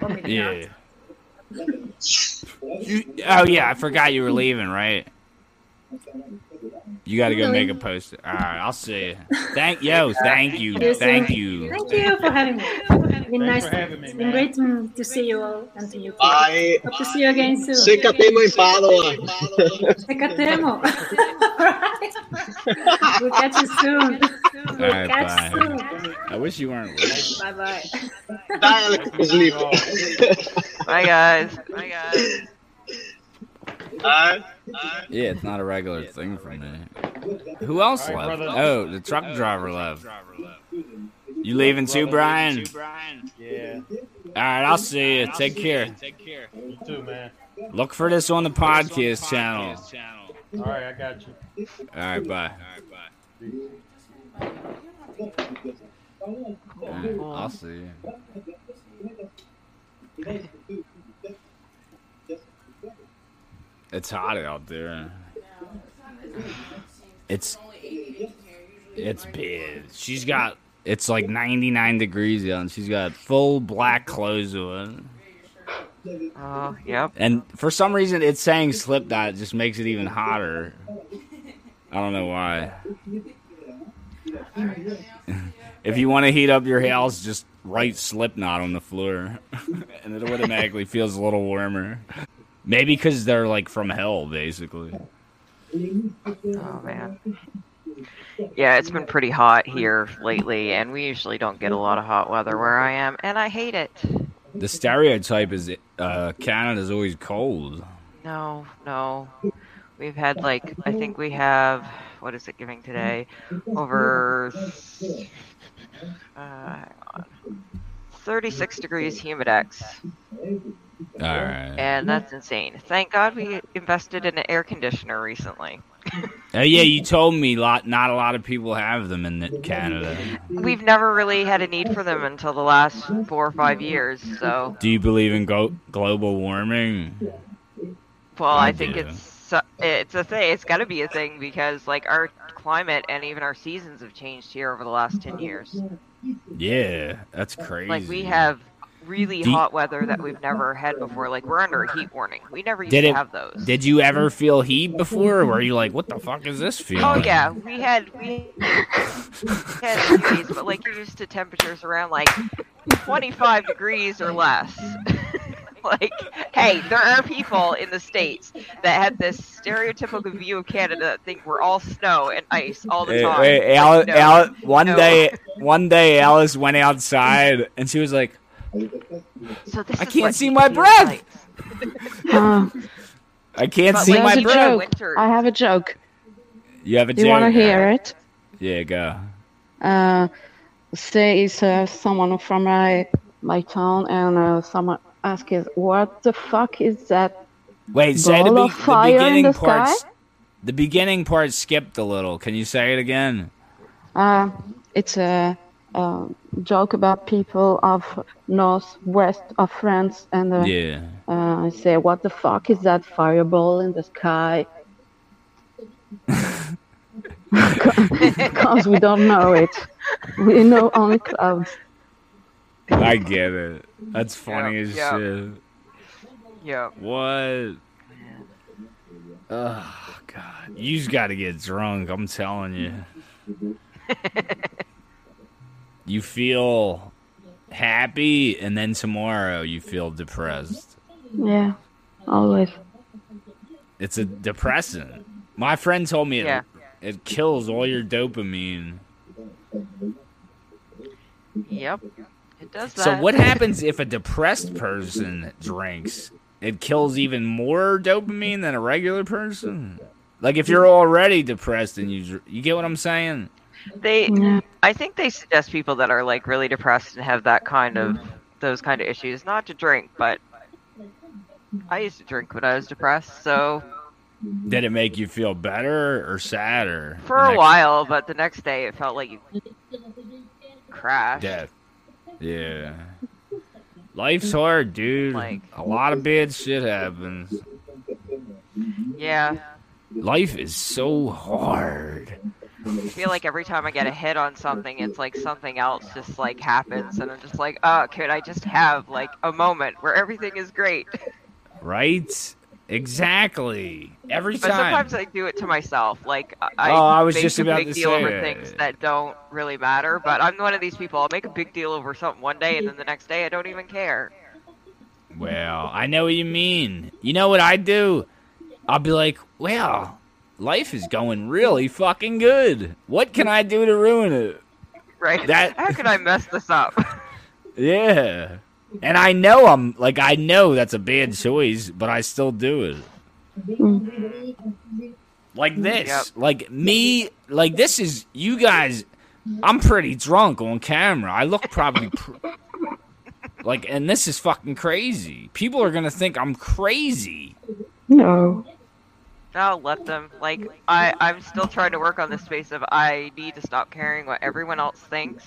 Or maybe not. Yeah. You, oh yeah, I forgot you were leaving, right? You got to go make a post. All right, I'll see you. Thank yo, thank you, thank you. Thank you for having me. It's been nice. for having me, it's been man. great to, to see you all and to you. Keith. Bye. Hope to see you again soon. Secatemo in Padova. Secatemo. we'll catch you soon. We'll All right, catch bye. soon. I wish you weren't. leaving. Bye bye. Dai, Alex, sleep. Bye guys. Bye guys. Bye. Yeah, it's not a regular thing for me. Who else All right, left? brother. Oh, the oh, truck driver left. You leaving too, Brian? Yeah. All right, I'll see you. Take care. You too, man. Look for this on the podcast channel. All right, I got you. All right, bye. All right, I'll see you. It's hot out there. It's it's big. She's got it's like 99 degrees out, and she's got full black clothes on. Oh, yep. And for some reason, it's saying Slipknot just makes it even hotter. I don't know why. if you want to heat up your house, just write Slipknot on the floor, and it automatically feels a little warmer. Maybe because they're like from hell, basically. Oh man. Yeah, it's been pretty hot here lately, and we usually don't get a lot of hot weather where I am, and I hate it. The stereotype is uh, Canada's always cold. No, no. We've had like I think we have what is it giving today? Over uh, hang on. 36 degrees humidex, All right. and that's insane. Thank God we invested in an air conditioner recently. Oh yeah, you told me lot. Not a lot of people have them in Canada. We've never really had a need for them until the last four or five years. So, Do you believe in go- global warming? well, I I think do. it's uh, it's a thing. It's got to be a thing because like our climate and even our seasons have changed here over the last 10 years. Yeah, that's crazy. Like we have really Do you- hot weather that we've never had before. Like we're under a heat warning. We never used Did to it- have those. Did you ever feel heat before? Or were you like, what the fuck is this oh, feeling? Oh yeah, we had we had a few days, but like you're used to temperatures around like 25 degrees or less. like, hey, there are people in the states that have this stereotypical view of Canada that think we're all snow and ice all the Hey, time. hey, Like, Al- no. Al- one no. day, one day, Alice went outside and she was like, So this I can't see my breath. like. Uh, "I can't But see my There's a even in breath." joke. winter- I have a joke. You have a Do you want to hear it? Yeah, go. Uh, say it's uh, someone from my my town, and uh, someone asks, "What the fuck is that?" Wait, say the, be- of the fire in beginning the part. sky? The beginning part skipped a little. Can you say it again? Uh, it's a, a joke about people of northwest of France, and uh, Yeah. uh, I say, "What the fuck is that fireball in the sky?" Because we don't know it. We know only clouds. I get it. That's funny Yeah, as yeah. shit. Yeah. What? Oh god, you just got to get drunk. I'm telling you. you feel happy, and then tomorrow you feel depressed. Yeah, always. It's a depressant. My friend told me it, Yeah. it kills all your dopamine. Yep. It does that. So what happens if a depressed person drinks? It kills even more dopamine than a regular person. Like if you're already depressed and you you get what I'm saying? They, Yeah. I think they suggest people that are like really depressed and have that kind of those kind of issues not to drink, but I used to drink when I was depressed, so Did it make you feel better or sadder? for a next while, but the next day it felt like you crashed. Death. Yeah. Life's hard, dude. Like- a lot of bad shit happens. Yeah. Life is so hard. I feel like every time I get a hit on something, it's like something else just like happens, and I'm just like, oh, could I just have like a moment where everything is great? Right? Exactly. Every But time. sometimes I do it to myself. Like I Oh, I was make just a about big deal over it. things that don't really matter. But I'm one of these people. I'll make a big deal over something one day, and then the next day I don't even care. Well, I know what you mean. You know what I do? I'll be like, well, life is going really fucking good. What can I do to ruin it? Right? That- How could I mess this up? Yeah. And I know I'm like I know that's a bad choice, but I still do it. Like mm. this. Yep. Like me like this is you guys I'm pretty drunk on camera. I look probably pr- like and this is fucking crazy. People are going to think I'm crazy. No. I'll let them. Like I, I'm still trying to work on this space of I need to stop caring what everyone else thinks,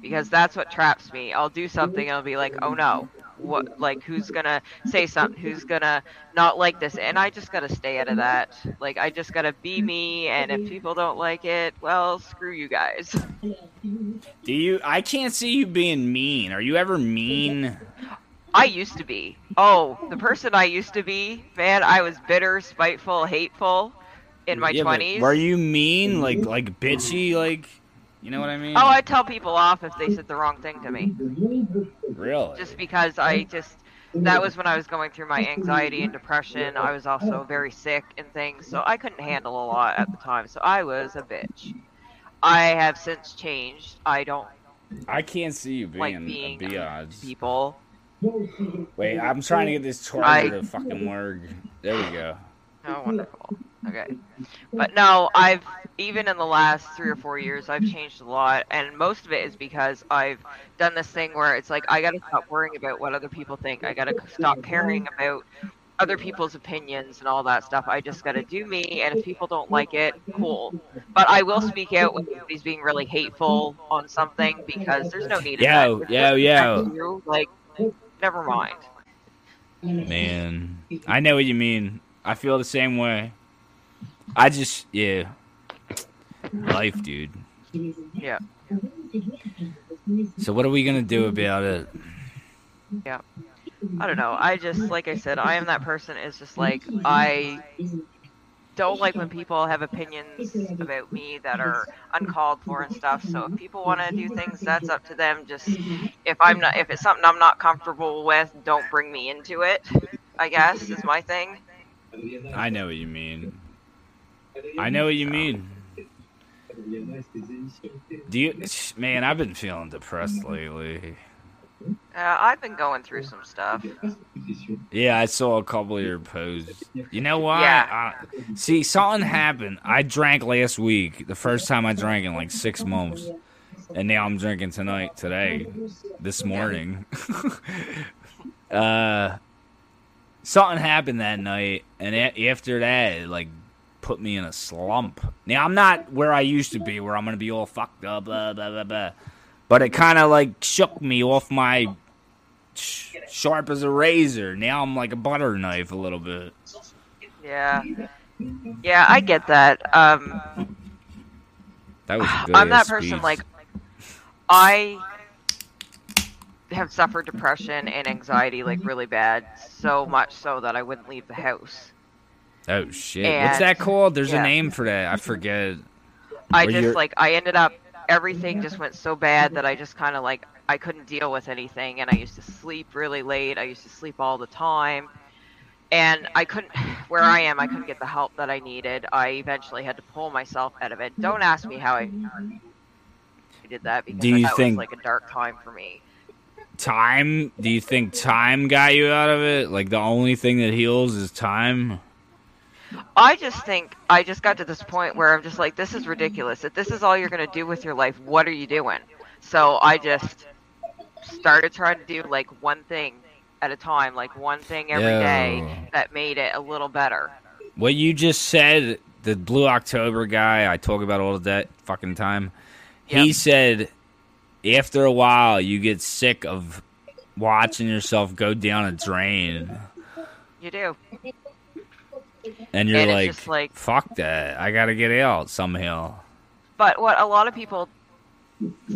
because that's what traps me. I'll do something and I'll be like, oh no, what? Like who's gonna say something? Who's gonna not like this? And I just gotta stay out of that. Like I just gotta be me, and if people don't like it, well, screw you guys. Do you I can't see you being mean. Are you ever mean? I used to be. Oh, the person I used to be, man, I was bitter, spiteful, hateful in my Yeah, twenties. Were you mean like like bitchy like you know what I mean? Oh, I tell people off if they said the wrong thing to me. really? Just because I just that was when I was going through my anxiety and depression. I was also very sick and things, so I couldn't handle a lot at the time. So I was a bitch. I have since changed. I don't I can't see you being, like being biatch. people. Wait, I'm trying to get this charger I- to fucking work. There we go. Oh, wonderful. Okay. But no, I've even in the last three or four years, I've changed a lot, and most of it is because I've done this thing where it's like I gotta stop worrying about what other people think. I gotta stop caring about other people's opinions and all that stuff. I just gotta do me, and if people don't like it, cool. But I will speak out when somebody's being really hateful on something because there's no need. Yo, yo, yo. Like, never mind. Man, I know what you mean. I feel the same way. I just, yeah. life, dude. Yeah. So what are we gonna do about it? Yeah. I don't know. I just like I said, I am that person It's just like I don't like when people have opinions about me that are uncalled for and stuff. So if people want to do things, that's up to them. Just if I'm not if it's something I'm not comfortable with, don't bring me into it. I guess is my thing. I know what you mean. I know what you mean. Do you, man? I've been feeling depressed lately. Uh, I've been going through some stuff. Yeah, I saw a couple of your posts. You know why? Yeah. Uh, see, something happened. I drank last week, the first time I drank in like six months, and now I'm drinking tonight, today, this morning. uh, something happened that night, and a- after that, it like put me in a slump. Now I'm not where I used to be, where I'm gonna be all fucked up, blah blah blah blah. But it kind of like shook me off my sh- sharp as a razor. Now I'm like a butter knife a little bit. Yeah. Yeah, I get that. Um, That was good. I'm that ass person speech. like I have suffered depression and anxiety like really bad, so much so that I wouldn't leave the house. Oh shit! and- What's that called? There's yeah. a name for that. I forget. I Where just you're- like I ended up everything just went so bad that I just kind of like I couldn't deal with anything and I used to sleep really late. I used to sleep all the time. And I couldn't where I am, I couldn't get the help that I needed. I eventually had to pull myself out of it. Don't ask me how I did that because Do you that think- was like a dark time for me. Time? Do you think time got you out of it? Like the only thing that heals is time? I just think I just got to this point where I'm just like, this is ridiculous. If this is all you're gonna do with your life, what are you doing? So I just started trying to do like one thing at a time, like one thing every day Yo. that made it a little better. What you just said, the Blue October guy I talk about all that fucking time. He said after a while you get sick of watching yourself go down a drain, You do. And you're And like, like- "Fuck that! I gotta get out somehow." But what a lot of people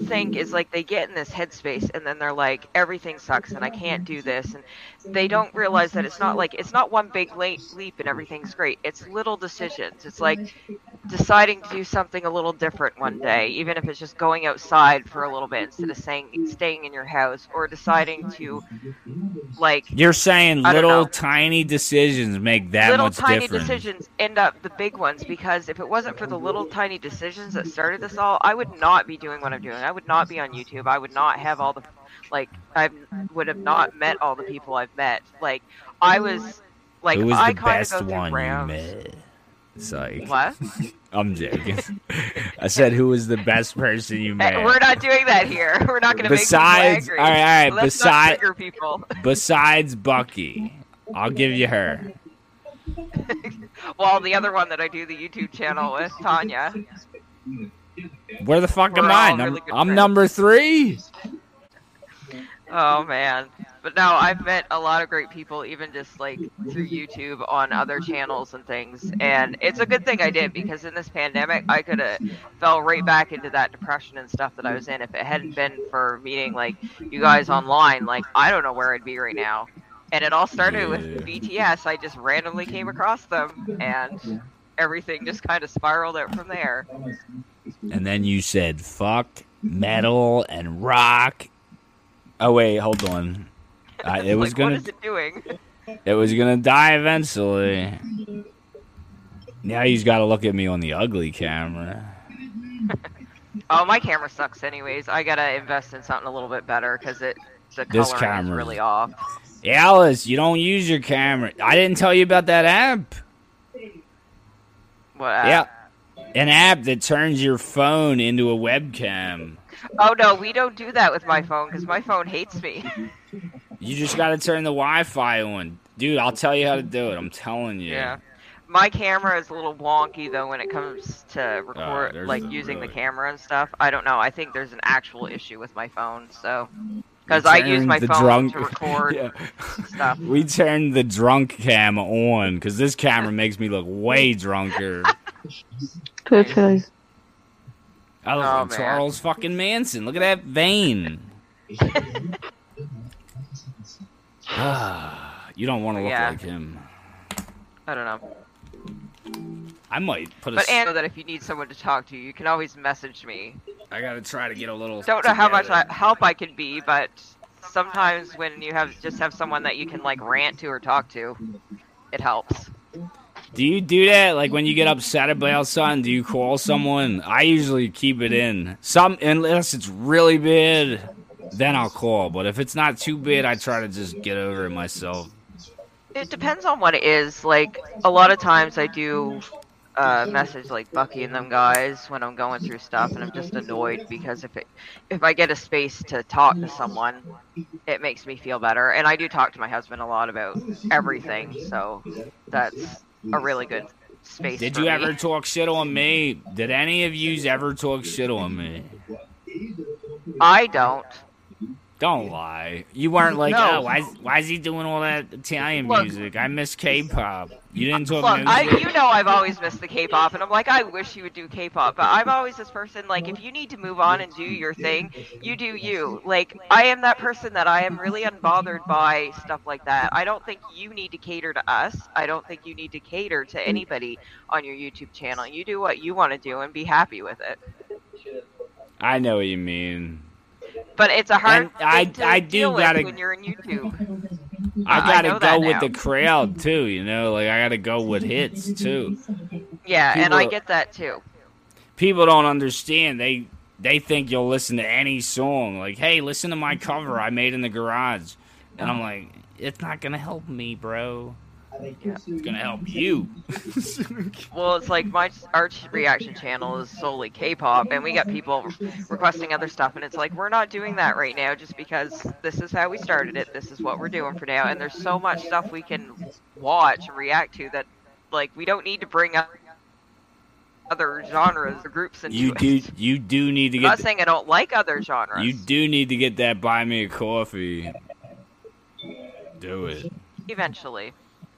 think is like they get in this headspace and then they're like everything sucks and I can't do this and they don't realize that it's not like it's not one big late leap and everything's great. It's little decisions. It's like deciding to do something a little different one day, even if it's just going outside for a little bit instead of saying staying in your house or deciding to like You're saying little know. tiny decisions make that little much tiny difference. decisions end up the big ones because if it wasn't for the little tiny decisions that started this all, I would not be doing what I'm doing. I would not be on YouTube. I would not have all the like I would have not met all the people I've met. Like I was like Who was I the kind best go one you rounds. met? It's like What? I'm joking. I said who was the best person you met? We're not doing that here. We're not going to make Besides- all right, all right, Let's beside- not people. Besides Bucky, I'll give you her. well, the other one that I do the YouTube channel with, Tanya. Where the fuck am We're I? all Num- really good I'm number three. Oh man. But no, I've met a lot of great people, even just like through YouTube on other channels and things. And it's a good thing I did because in this pandemic, I could have fell right back into that depression and stuff that I was in. If it hadn't been for meeting like you guys online, like I don't know where I'd be right now. And it all started with BTS. I just randomly came across them, and everything just kind of spiraled out from there. And then you said fuck metal and rock. Oh wait, hold on. I, it was like, gonna what is it doing? it was gonna die eventually. Now he's got to look at me on the ugly camera. Oh, my camera sucks. Anyways, I gotta invest in something a little bit better because it the This coloring is really off. Alice, you don't use your camera. I didn't tell you about that app. What? uh, Yeah. An app that turns your phone into a webcam. Oh no, we don't do that with my phone because my phone hates me. You just got to turn the Wi-Fi on. Dude, I'll tell you how to do it. I'm telling you. yeah. My camera is a little wonky though when it comes to ah, record, Oh, there's like a- using the camera and stuff. I don't know. I think there's an actual issue with my phone. So, because I use my the phone drunk- to record Yeah. stuff. We turned the drunk cam on because this camera makes me look way drunker. Totally. I look Oh, like man. Charles fucking Manson. Look at that vein. Ah, you don't want to look Yeah. like him. I don't know. I might put a. But and know that if you need someone to talk to, you can always message me. I gotta try to get a little. Don't know how much. I, help I can be, but sometimes when you have just have someone that you can like rant to or talk to, it helps. Do you do that? Like when you get upset about something, do you call someone? I usually keep it in. Some unless it's really bad, then I'll call. But if it's not too bad, I try to just get over it myself. It depends on what it is. Like a lot of times I do uh, message like Bucky and them guys when I'm going through stuff, and I'm just annoyed because if it if I get a space to talk to someone, it makes me feel better. And I do talk to my husband a lot about everything, so that's a really good space. Did you me. ever talk shit on me? Did any of yous ever talk shit on me? I don't. Don't lie. You weren't like, No. oh, why, why is he doing all that Italian Look. music? I miss K-pop. You didn't talk Look, I you know I've always missed the K-pop, and I'm like, I wish you would do K-pop, but I'm always this person like, if you need to move on and do your thing, you do you. Like, I am that person that I am really unbothered by stuff like that. I don't think you need to cater to us. I don't think you need to cater to anybody on your YouTube channel. You do what you want to do and be happy with it. I know what you mean. But it's a hard I- to I do gotta- when you're in YouTube. I I gotta know go with now. the crowd too. You know, like I gotta go with hits too. Yeah, and I get that too. People don't understand. They they think you'll listen to any song. Like, hey, listen to my cover I made in the garage, and I'm uh-huh. like, it's not gonna help me, bro. It's gonna help you. Well, it's like my our reaction channel is solely K-pop, and we got people requesting other stuff, and it's like we're not doing that right now, just because this is how we started it. This is what we're doing for now, and there's so much stuff we can watch and react to that, like, we don't need to bring up other genres or groups into You it. do you do need to get. I'm not saying I don't like other genres. you do need to get that buy me a coffee. Do it. Eventually.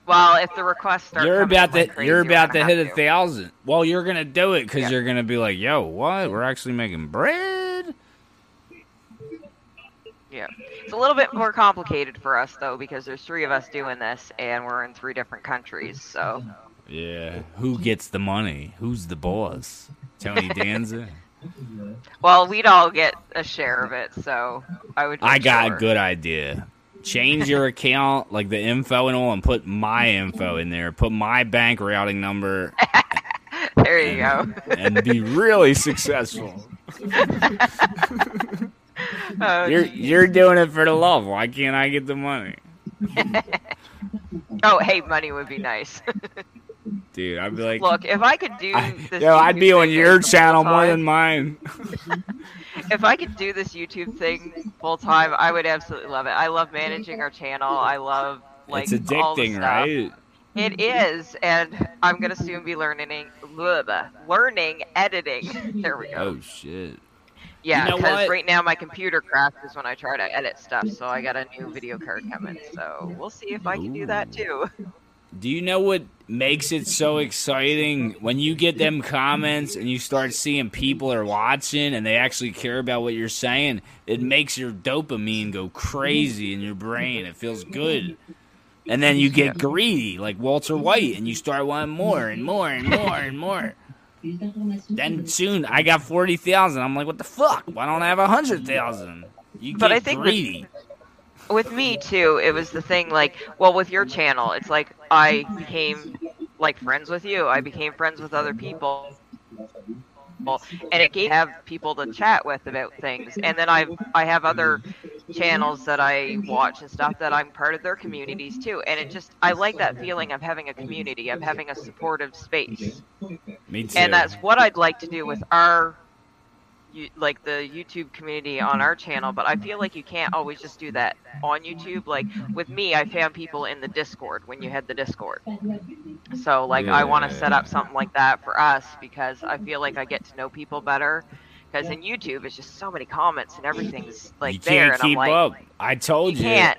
Well, if the requests start You're about to crazy, you're about to hit have a thousand. Well, you're gonna do it because Yeah. you're gonna be like, yo, what? We're actually making bread. Yeah. It's a little bit more complicated for us though because there's three of us doing this and we're in three different countries. So Yeah. Who gets the money? Who's the boss? Tony Danza. well, we'd all get a share of it. So I would. I got sure. a good idea. Change your account, like the info and all, and put my info in there. Put my bank routing number, There you go. and be really successful. Oh, You're geez. you're doing it for the love. Why can't I get the money, oh, hey, money would be nice. dude? I'd be like, Look, if I could do I, this, yo, I'd be on your channel more than mine. If I could do this YouTube thing full time, I would absolutely love it. I love managing our channel. I love like it's all the addicting, stuff. right? It is, and I'm gonna soon be learning blah, blah, learning editing. There we go. Oh shit. yeah, you know because right now my computer crashes when I try to edit stuff, so I got a new video card coming. So we'll see if I can do that too. Do you know what makes it so exciting when you get them comments and you start seeing people are watching and they actually care about what you're saying? It makes your dopamine go crazy in your brain. It feels good. And then you get greedy like Walter White and you start wanting more and more and more and more. Then soon I got 40,000. I'm like, what the fuck? Why don't I have 100,000? You get But I think greedy. with me too it was the thing like well with your channel it's like i became like friends with you. I became friends with other people. And it gave have people to chat with about things. And then i i have other channels that i watch and stuff that i'm part of their communities too. And it just i like that feeling of having a community of having a supportive space. Me too. and that's what I'd like to do with our you- like the YouTube community on our channel, but I feel like you can't always just do that on YouTube. Like with me, I found people in the Discord when you had the Discord. So like I want to set up something like that for us because I feel like I get to know people better. Because in YouTube, it's just so many comments and everything's like you there, can't and I'm keep like, up. I told you you. can't.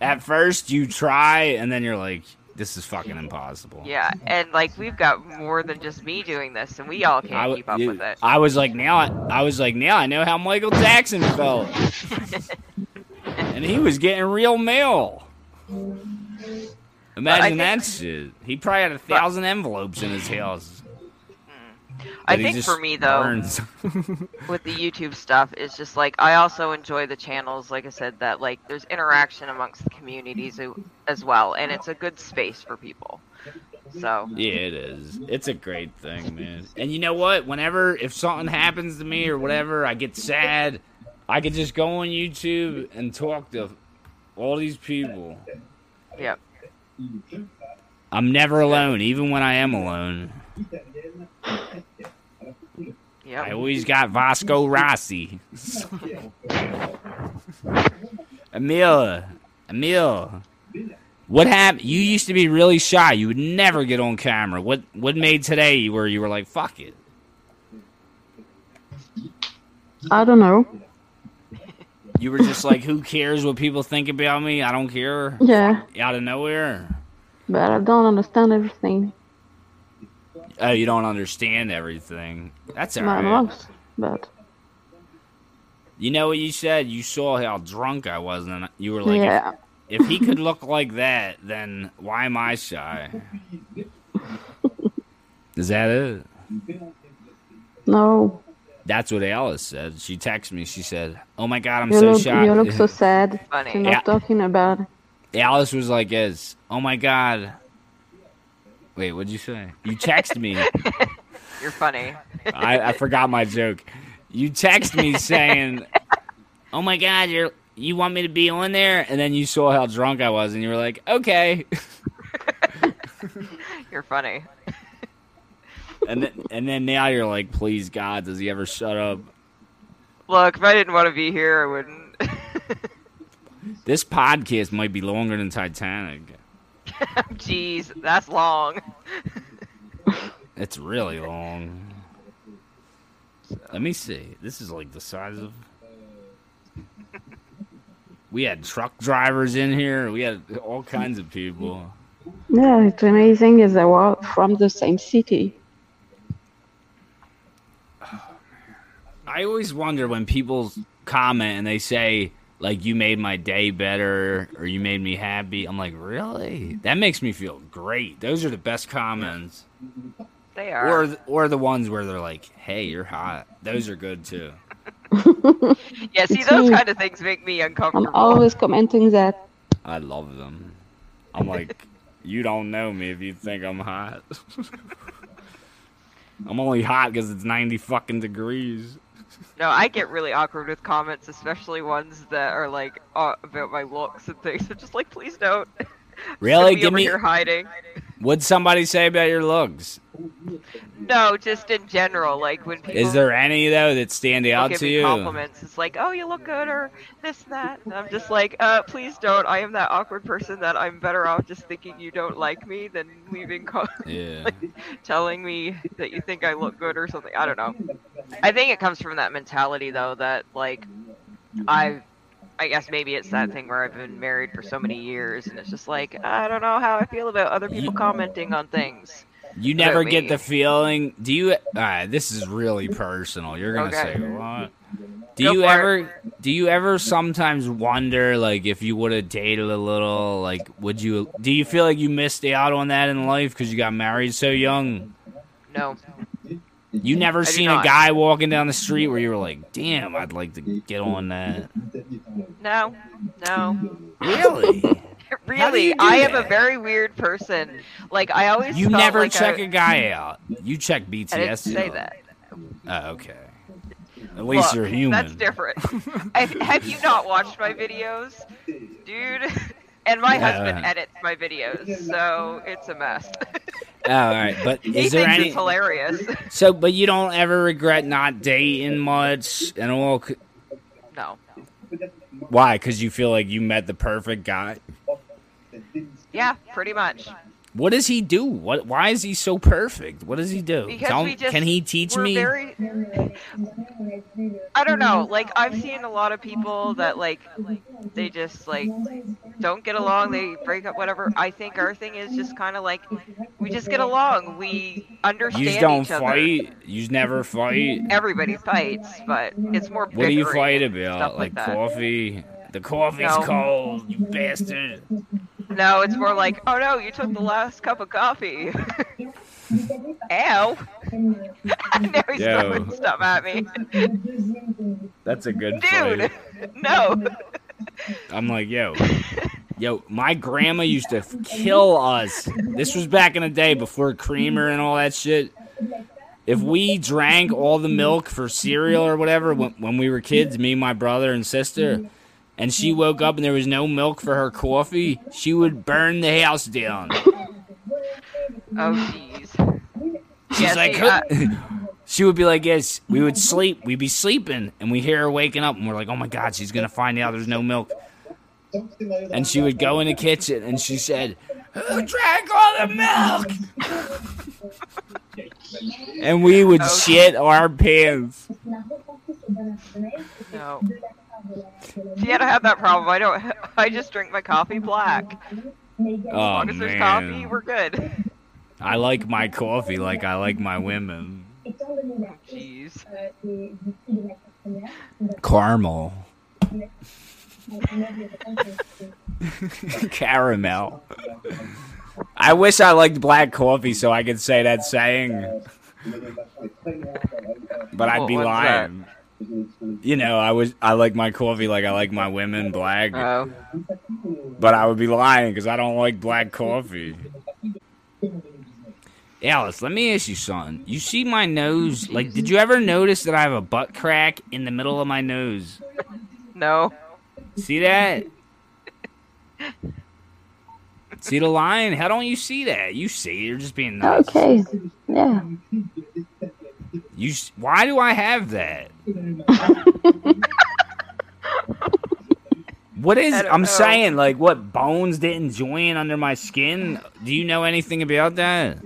at first you try and then you're like this is fucking impossible. Yeah, and like we've got more than just me doing this, and we all can't I, keep up you- with it. I was like, now I, I was like, now I know how Michael Jackson felt, and he was getting real mail. Imagine think- that shit. He probably had a thousand envelopes in his house. I think for me though, with the YouTube stuff is just like I also enjoy the channels, like I said, that like there's interaction amongst the communities as well, and it's a good space for people. So Yeah, it is. It's a great thing, man. And you know what? Whenever if something happens to me or whatever, I get sad. I could just go on YouTube and talk to all these people. Yep. I'm never alone, even when I am alone. Yeah. I always got Vasco Rossi. Emil, Emil, what happened? You used to be really shy. You would never get on camera. What what made today where you were like, "Fuck it"? I don't know. You were just like, "Who cares what people think about me? I don't care." Yeah, Out of nowhere. but I don't understand everything. Oh, you don't understand everything. That's Not alright. most, but You know what you said? You saw how drunk I was, and you were like, yeah, if, if he could look like that, then why am I shy? Is that it? no. That's what Alice said. She texted me. She said, "Oh my god, I'm You so look, shy." you look so sad. Funny. You're not Yeah. talking about. it. Alice was like, "Is oh my god." Wait, what'd you say? You text me. You're funny. I, I forgot my joke. You text me saying, "Oh my god, you're you want me to be on there?" And then you saw how drunk I was, and you were like, "Okay." You're funny. And then and then now you're like, "Please God, does he ever shut up?" Look, if I didn't want to be here, I wouldn't. This podcast might be longer than Titanic. Jeez, that's long. It's really long. Let me see. This is like the size of. We had truck drivers in here. We had all kinds of people. Yeah, it's amazing. Is they were from the same city. I always wonder when people comment and they say like you made my day better or you made me happy. I'm like, really? That makes me feel great. Those are the best comments. They are. Or or the ones where they're like, "Hey, you're hot." Those are good too. yeah, see, those kind of things make me uncomfortable. I'm uncomfortable. always commenting that. I love them. I'm like, you don't know me if you think I'm hot. I'm only hot because it's 90 fucking degrees. No, I get really awkward with comments, especially ones that are like uh, about my looks and things. I'm just like, please don't. Really? Give me. here hiding. What'd somebody say about your looks? No, just in general, like when people Is there any though that stand out to you? compliments, it's like, oh, you look good, or this, that. And I'm just like, uh, please don't. I am that awkward person that I'm better off just thinking you don't like me than leaving, co- Yeah. telling me that you think I look good or something. I don't know. I think it comes from that mentality, though, that like I, I guess maybe it's that thing where I've been married for so many years, and it's just like I don't know how I feel about other people commenting on things. You never get me. the feeling. Do you? Alright, this is really personal. You're gonna Okay. say what? Do Go you ever? Do you ever sometimes wonder, like, if you would have dated a little, like, would you? Do you feel like you missed out on that in life because you got married so young? No, You never I seen a guy walking down the street where you were like, "Damn, I'd like to get on that." no, no. Really? Really, you do I am a very weird person. Like I always You never like check I, a guy out. You check BTS. I didn't say out. that. Oh, okay. At least Look, you're human. That's different. have, have you not watched my videos, dude? And my Yeah. husband edits my videos, so it's a mess. Oh, all right, but he is there any? it's hilarious. So, but you don't ever regret not dating much and all? no. Why? Because you feel like you met the perfect guy. Yeah, pretty much. What does he do? What? Why is he so perfect? What does he do? Because Tell- we just can he teach me? Very, I don't know. Like I've seen a lot of people that like they just like don't get along. They break up. Whatever. I think our thing is just kind of like we just get along. We understand You don't each other. fight. You never fight. Everybody fights, but it's more. What do you fight about? Like, like coffee? The coffee's No. cold, you bastard. No, it's more like, oh no, you took the last cup of coffee. Ow. now he's Yo. throwing stuff at me. That's a good Dude, no. I'm like, yo, yo, my grandma used to kill us. This was back in the day before creamer and all that shit. If we drank all the milk for cereal or whatever when, when we were kids, me, my brother, and sister, and she woke up and there was no milk for her coffee, she would burn the house down. Oh jeez. She's Yeah, like, she would be like, yes, we would sleep, we'd be sleeping, and we hear her waking up, and we're like, oh my god, she's gonna find out there's no milk. And she would go in the kitchen, and she said, who drank all the milk? and we would Oh. shit our pants. No. See, I don't have that problem. I don't. I just drink my coffee black. As Oh long as there's coffee, we're good. I like my coffee like I like my women. Jeez. Caramel, caramel. I wish I liked black coffee so I could say that saying. But I'd oh, be what's that? lying. You know, I was I like my coffee like I like my women black, Oh. but I would be lying because I don't like black coffee. Alice, let me ask you something. You see my nose? Like, did you ever notice that I have a butt crack in the middle of my nose? No. See that? see the line? How don't you see that? You see, you're just being nice. Okay. Yeah. You, s- why do I have that? What is? I'm know. saying, like, what bones didn't join under my skin? Do you know anything about that?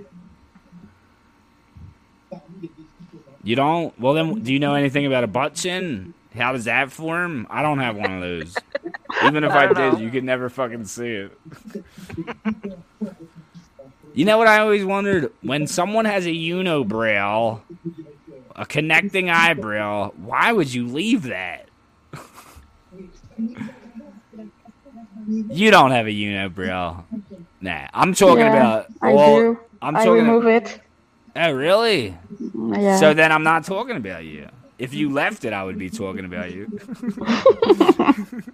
You don't? Well, then, do you know anything about a butt chin? How does that form? I don't have one of those. Even if I I, did, know. you could never fucking see it. you know what I always wondered? When someone has a unibrow, a connecting eyebrow, why would you leave that? you don't have a unibrow. Nah, I'm talking yeah, about. I do. I'm I talking. remove it. oh, really? Yeah. So then I'm not talking about you. If you left it, I would be talking about you.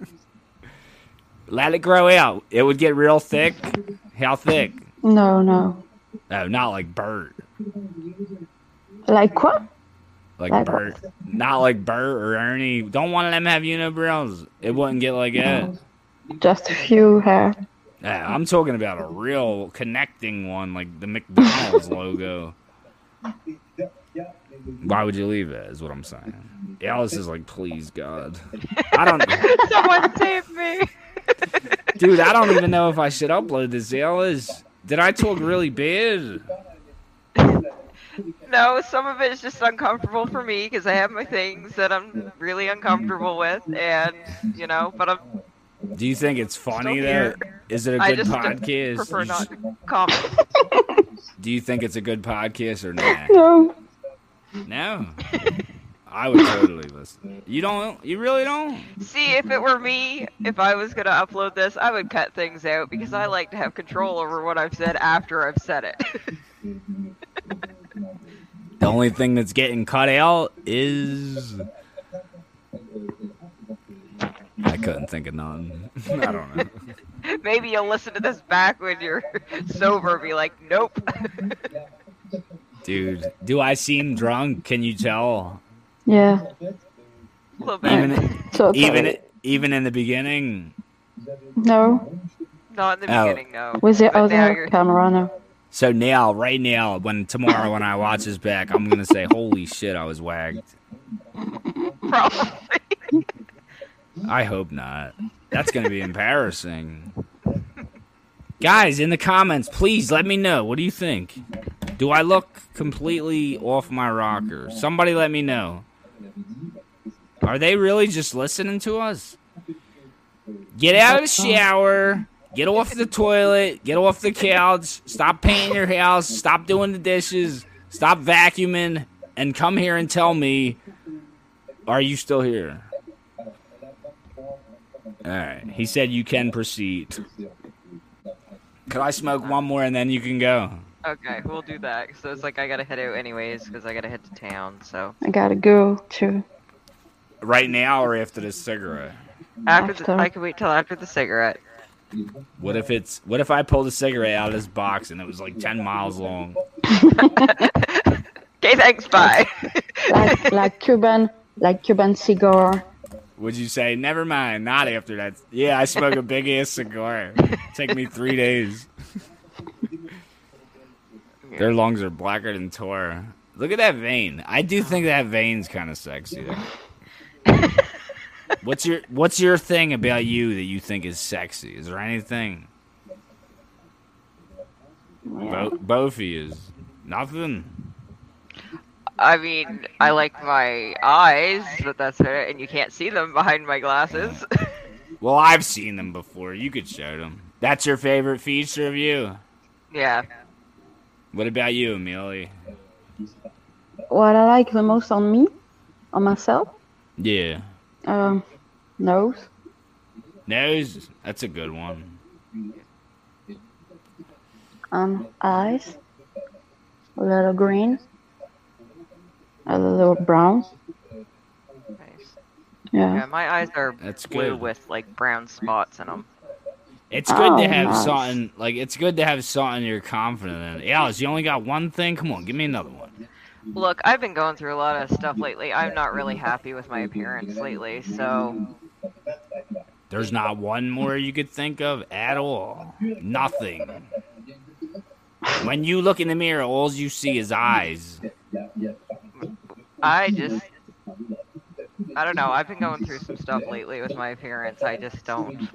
Let it grow out. It would get real thick. How thick? no, no. Oh, not like Bert. Like what? Like Like Bert. Not like Bert or Ernie. Don't one of them have unibrows. It wouldn't get like that. Just a few hair. Yeah, I'm talking about a real connecting one, like the McDonald's logo. Why would you leave it? Is what I'm saying. Alice is like, please God. I don't, Someone save me. dude. I don't even know if I should upload this. Alice, did I talk really bad? No, some of it is just uncomfortable for me because I have my things that I'm really uncomfortable with, and you know, but I'm Do you think it's funny that is though? here. Is it a I good just podcast? prefer You not s- to comment. Do you think it's a good podcast or not? No. No. I would totally listen. You don't? You really don't? See, if it were me, if I was gonna upload this, I would cut things out because I like to have control over what I've said after I've said it. The only thing that's getting cut out is. I couldn't think of none. I don't know. Maybe you'll listen to this back when you're sober and be like, nope. Dude, do I seem drunk? Can you tell? Yeah. A little bit. Even Totally. even even in the beginning. No. Not in the Oh. beginning, no. With the But now other you're- camera, no. So now, right now, when tomorrow when I watch this back, I'm gonna say, "Holy shit, I was wagged." Probably. I hope not. That's gonna be embarrassing. Guys, in the comments, please let me know. What do you think? Do I look completely off my rocker? Somebody let me know. Are they really just listening to us? Get out of the shower. Get off the toilet. Get off the couch. Stop painting your house. Stop doing the dishes. Stop vacuuming. And come here and tell me, are you still here? All right. He said you can proceed. Could I smoke one more and then you can go? Okay, we'll do that. So it's like I gotta head out anyways because I gotta head to town. So I gotta go too. Right now or after this cigarette? after, the, After. I can wait till after the cigarette. What if it's what if I pulled a cigarette out of this box and it was like ten miles long? Okay, thanks. Bye. Like like Cuban like Cuban cigar. Would you say never mind? Not after that. Yeah, I smoke a big ass cigar. Take me three days. Their lungs are blacker than tar. Look at that vein. I do think that vein's kind of sexy. Though. what's your What's your thing about you that you think is sexy? Is there anything? Yeah. Bo- both of you is nothing. I mean, I like my eyes, but that's it, and you can't see them behind my glasses. Well, I've seen them before. You could show them. That's your favorite feature of you. yeah. What about you, Amelia? What I like the most on me, on myself, Yeah, um, nose. nose. That's a good one. um, eyes, a little green, a little brown. Nice. Yeah. Yeah, my eyes are That's blue good. with like brown spots in them. It's good Oh, to have nice. something like it's good to have something you're confident in. Alice, you only got one thing. Come on, give me another one. Look, I've been going through a lot of stuff lately. I'm not really happy with my appearance lately, so There's not one more you could think of at all. Nothing. When you look in the mirror, all you see is eyes. I just I don't know. I've been going through some stuff lately with my appearance. I just don't.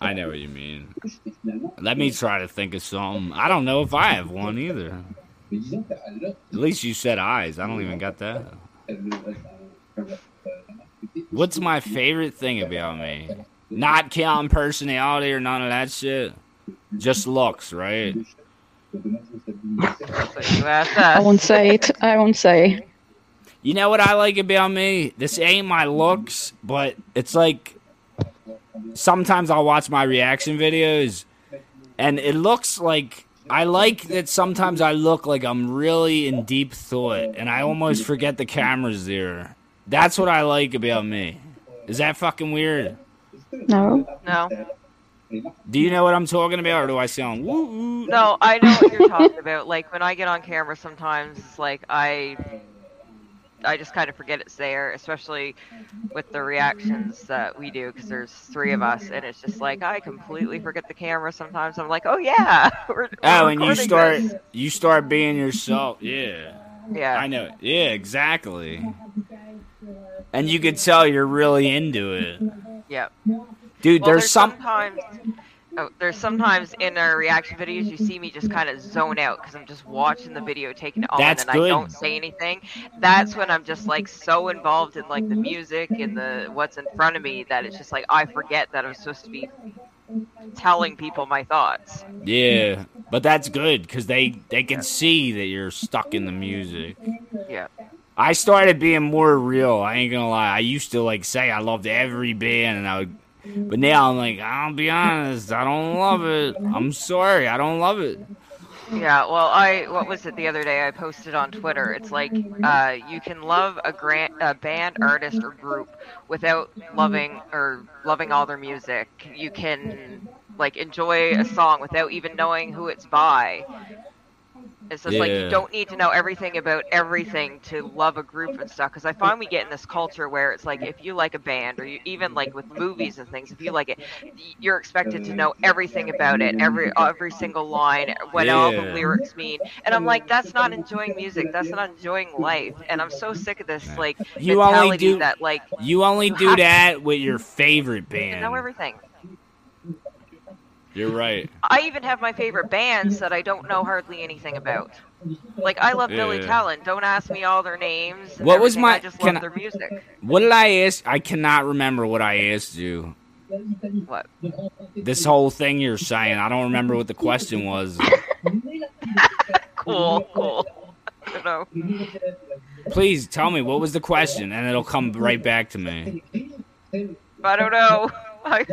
I know what you mean. Let me try to think of something. I don't know if I have one either. At least you said eyes. I don't even got that. What's my favorite thing about me? Not counting personality or none of that shit. Just looks, right? So you asked I won't say it. I won't say. You know what I like about me? This ain't my looks, but it's like sometimes I'll watch my reaction videos and it looks like I like that sometimes I look like I'm really in deep thought and I almost forget the camera's there. That's what I like about me. Is that fucking weird? No. No, Do you know what I'm talking about or do I sound woo woo? no, I know what you're talking about. Like when I get on camera, sometimes it's like I, I just kind of forget it's there, especially with the reactions that we do, because there's three of us, and it's just like I completely forget the camera. Sometimes I'm like, oh yeah, we're, we're Oh, and you start this. you start being yourself. Yeah. Yeah, I know. Yeah, exactly. And you could tell you're really into it. Yep. Dude, Well, there's, some sometimes. Oh, there's sometimes in our reaction videos you see me just kind of zone out because I'm just watching the video, taking it all, That's in, and good. I don't say anything. That's when I'm just like so involved in like the music and the what's in front of me that it's just like I forget that I'm supposed to be telling people my thoughts. Yeah, but that's good because they they can see that you're stuck in the music. Yeah. I started being more real. I ain't gonna lie. I used to like say I loved every band, and I would, but now I'm like, I'll be honest, I don't love it. I'm sorry, I don't love it. Yeah, well, I what was it the other day? I posted on Twitter. It's like uh, you can love a grant, a band, artist, or group without loving or loving all their music. You can like enjoy a song without even knowing who it's by. It's just like you don't need to know everything about everything to love a group and stuff. Because I find we get in this culture where it's like if you like a band, or you, even like with movies and things, if you like it, you're expected to know everything about it, every every single line, what all the lyrics mean. And I'm like, that's not enjoying music. That's not enjoying life. And I'm so sick of this like You only mentality do that like you only You do have to- that with your favorite you know band. everything. You're right. I even have my favorite bands that I don't know hardly anything about. Like I love Billy Yeah. Talent. Don't ask me all their names. What was my- I just love I- their music. What did I ask? I cannot remember what I asked you. What? This whole thing you're saying, I don't remember what the question was. Cool, cool. I don't know. Please tell me what was the question, and it'll come right back to me. I don't know. I,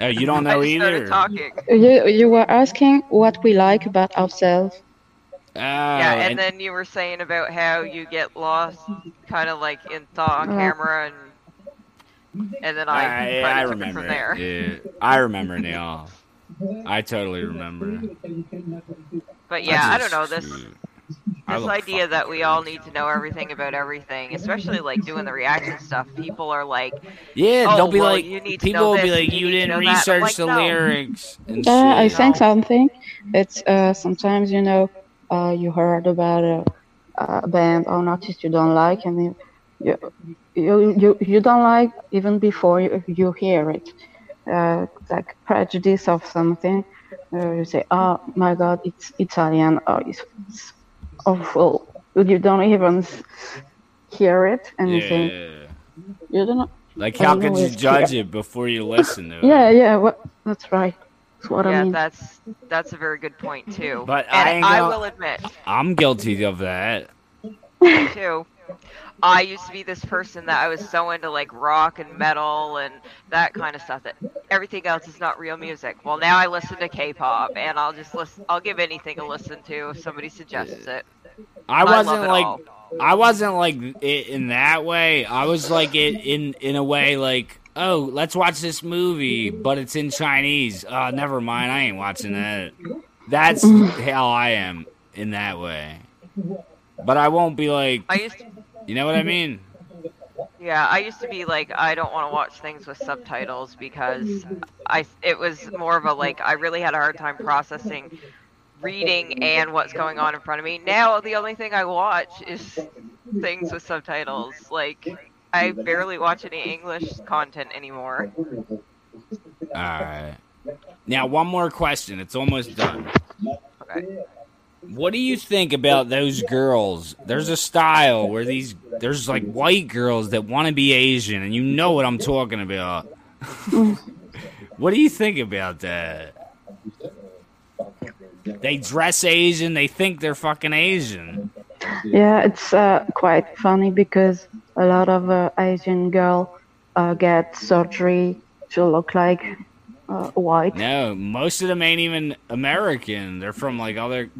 Oh, you don't know just either. talking. You you were asking what we like about ourselves. Oh, yeah, and, and- then you were saying about how you get lost, kind of like in thought on Uh, camera, and and then I, I, kinda I remember. from there. Yeah, I remember now. I totally remember. But yeah, I, don't know this I this idea that we all need to know everything about everything, especially like doing the reaction stuff. People are like, Yeah, Oh, they'll be well, like, you need to people know will be like, you you didn't know that." I'm research like, the no. lyrics and Uh, I shit. think something. It's uh, sometimes you know uh, you heard about a, a band or an artist you don't like, and you you you, you, you don't like even before you, you hear it. Uh, like prejudice of something. Uh, you say, "Oh my God, it's Italian," or "It's, it's Oh, awful." You don't even hear it, and you think Yeah. you don't. know. Like, how don't could you if- judge it before you listen to it? Yeah, yeah. What? That's right. That's what yeah, I mean. that's that's a very good point too. But I and ain't I, will admit I'm guilty of that. too. I used to be this person that I was so into like rock and metal and that kind of stuff that everything else is not real music. Well, now I listen to K-pop and I'll just listen. I'll give anything a listen to if somebody suggests it. I I wasn't it like all. I wasn't like it in that way. I was like it in in a way like oh let's watch this movie, but it's in Chinese. Uh, never mind, I ain't watching that. That's how I am in that way. But I won't be like I used to, you know what I mean. yeah, I used to be like I don't want to watch things with subtitles because I it was more of a like I really had a hard time processing reading and what's going on in front of me. Now the only thing I watch is things with subtitles. Like I barely watch any English content anymore. All right. Now one more question. It's almost done. Okay. What do you think about those girls? There's a style where these there's like white girls that want to be Asian, and you know what I'm talking about. what do you think about that? They dress Asian, they think they're fucking Asian. Yeah, it's uh, quite funny because a lot of uh, Asian girl uh, get surgery to look like uh, white. No, most of them ain't even American. They're from like other.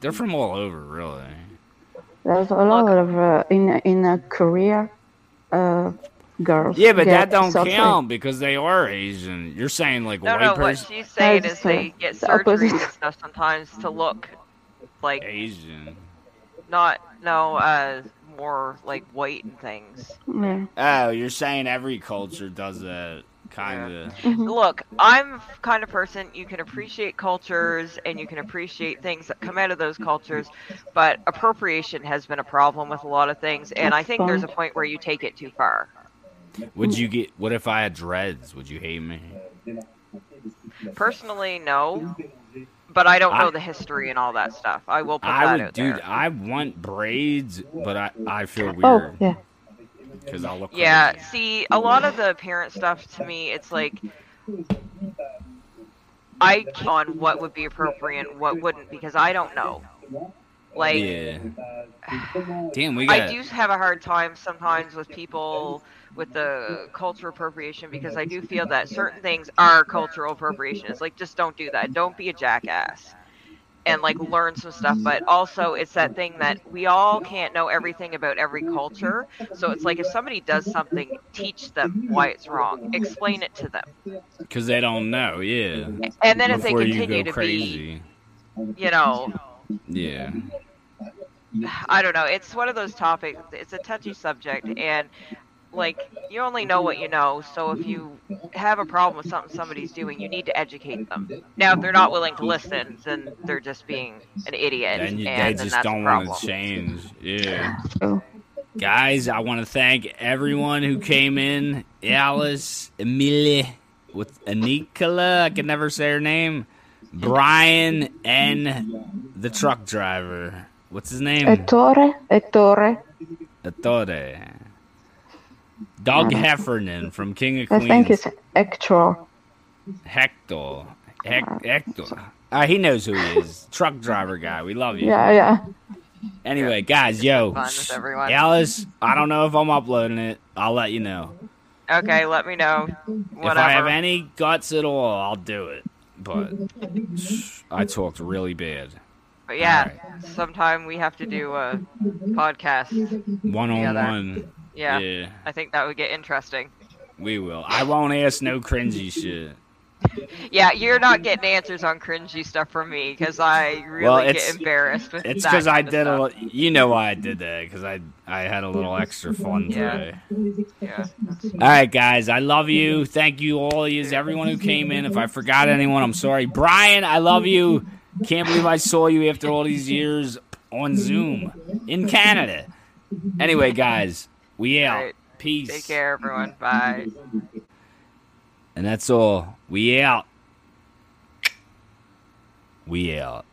They're from all over, really. There's a lot of uh, in in uh, Korea, uh, girls. Yeah, but that don't surgery. count because they are Asian. You're saying like a No, white no. What person she's saying is they get the surgery opposite. and stuff sometimes to look like Asian. not no uh more like white and things. Yeah. Oh, you're saying every culture does that, kind of. Mhm. Look, I'm kind of person you can appreciate cultures and you can appreciate things that come out of those cultures, but appropriation has been a problem with a lot of things, and I That's think there's a point where you take it too far. Would you get? What if I had dreads? Would you hate me? Personally, no, but I don't I- know the history and all that stuff. I will put I that would, out dude. there. I want braids, but I I feel weird. Oh weird yeah. Because I'll look. Yeah, crazy. see, a lot of the parent stuff to me, it's like I on what would be appropriate, and what wouldn't, because I don't know. Like, Yeah. Damn, we Got... I do have a hard time sometimes with people with the cultural appropriation because I do feel that certain things are cultural appropriation. It's like just don't do that. Don't be a jackass. And like learn some stuff, but also it's that thing that we all can't know everything about every culture. So it's like if somebody does something, teach them why it's wrong. Explain it to them. Because they don't know. Yeah. And then if they continue to crazy. be, you know, Yeah. I don't know. It's one of those topics. It's a touchy subject, and like you only know what you know. So if you have a problem with something somebody's doing, you need to educate them. Now, if they're not willing to listen, then they're just being an idiot, And you, they and then just don't want to change. Yeah. Oh. Guys, I want to thank everyone who came in. Alice, Emilie, with Anikala. I can never say her name. Brian and the truck driver. What's his name? Ettore, Ettore. Attore. Doug Heffernan from King of Queens. I think it's Hector. Hector. Hec- Hector. Uh, he knows who he is. Truck driver guy. We love you. Yeah, yeah. Anyway, guys, yo, Fun with everyone. Alice, I don't know if I'm uploading it. I'll let you know. Okay, let me know. Whatever. If I have any guts at all, I'll do it. But I talked really bad. But yeah, sometime we have to do a podcast. One on together. one. Yeah, Yeah, I think that would get interesting. we will. I won't ask no cringy shit. Yeah, you're not getting answers on cringy stuff from me because I really Well, get embarrassed with that. It's because I did a. stuff. li- You know why I did that? Because I I had a little extra fun today. Yeah. All right, guys. I love you. Thank you all. Yous, everyone who came in. If I forgot anyone, I'm sorry. Brian, I love you. Can't believe I saw you after all these years on Zoom in Canada. Anyway, guys, we out. Alright. Peace. Take care, everyone. Bye. And that's all. We out. We out.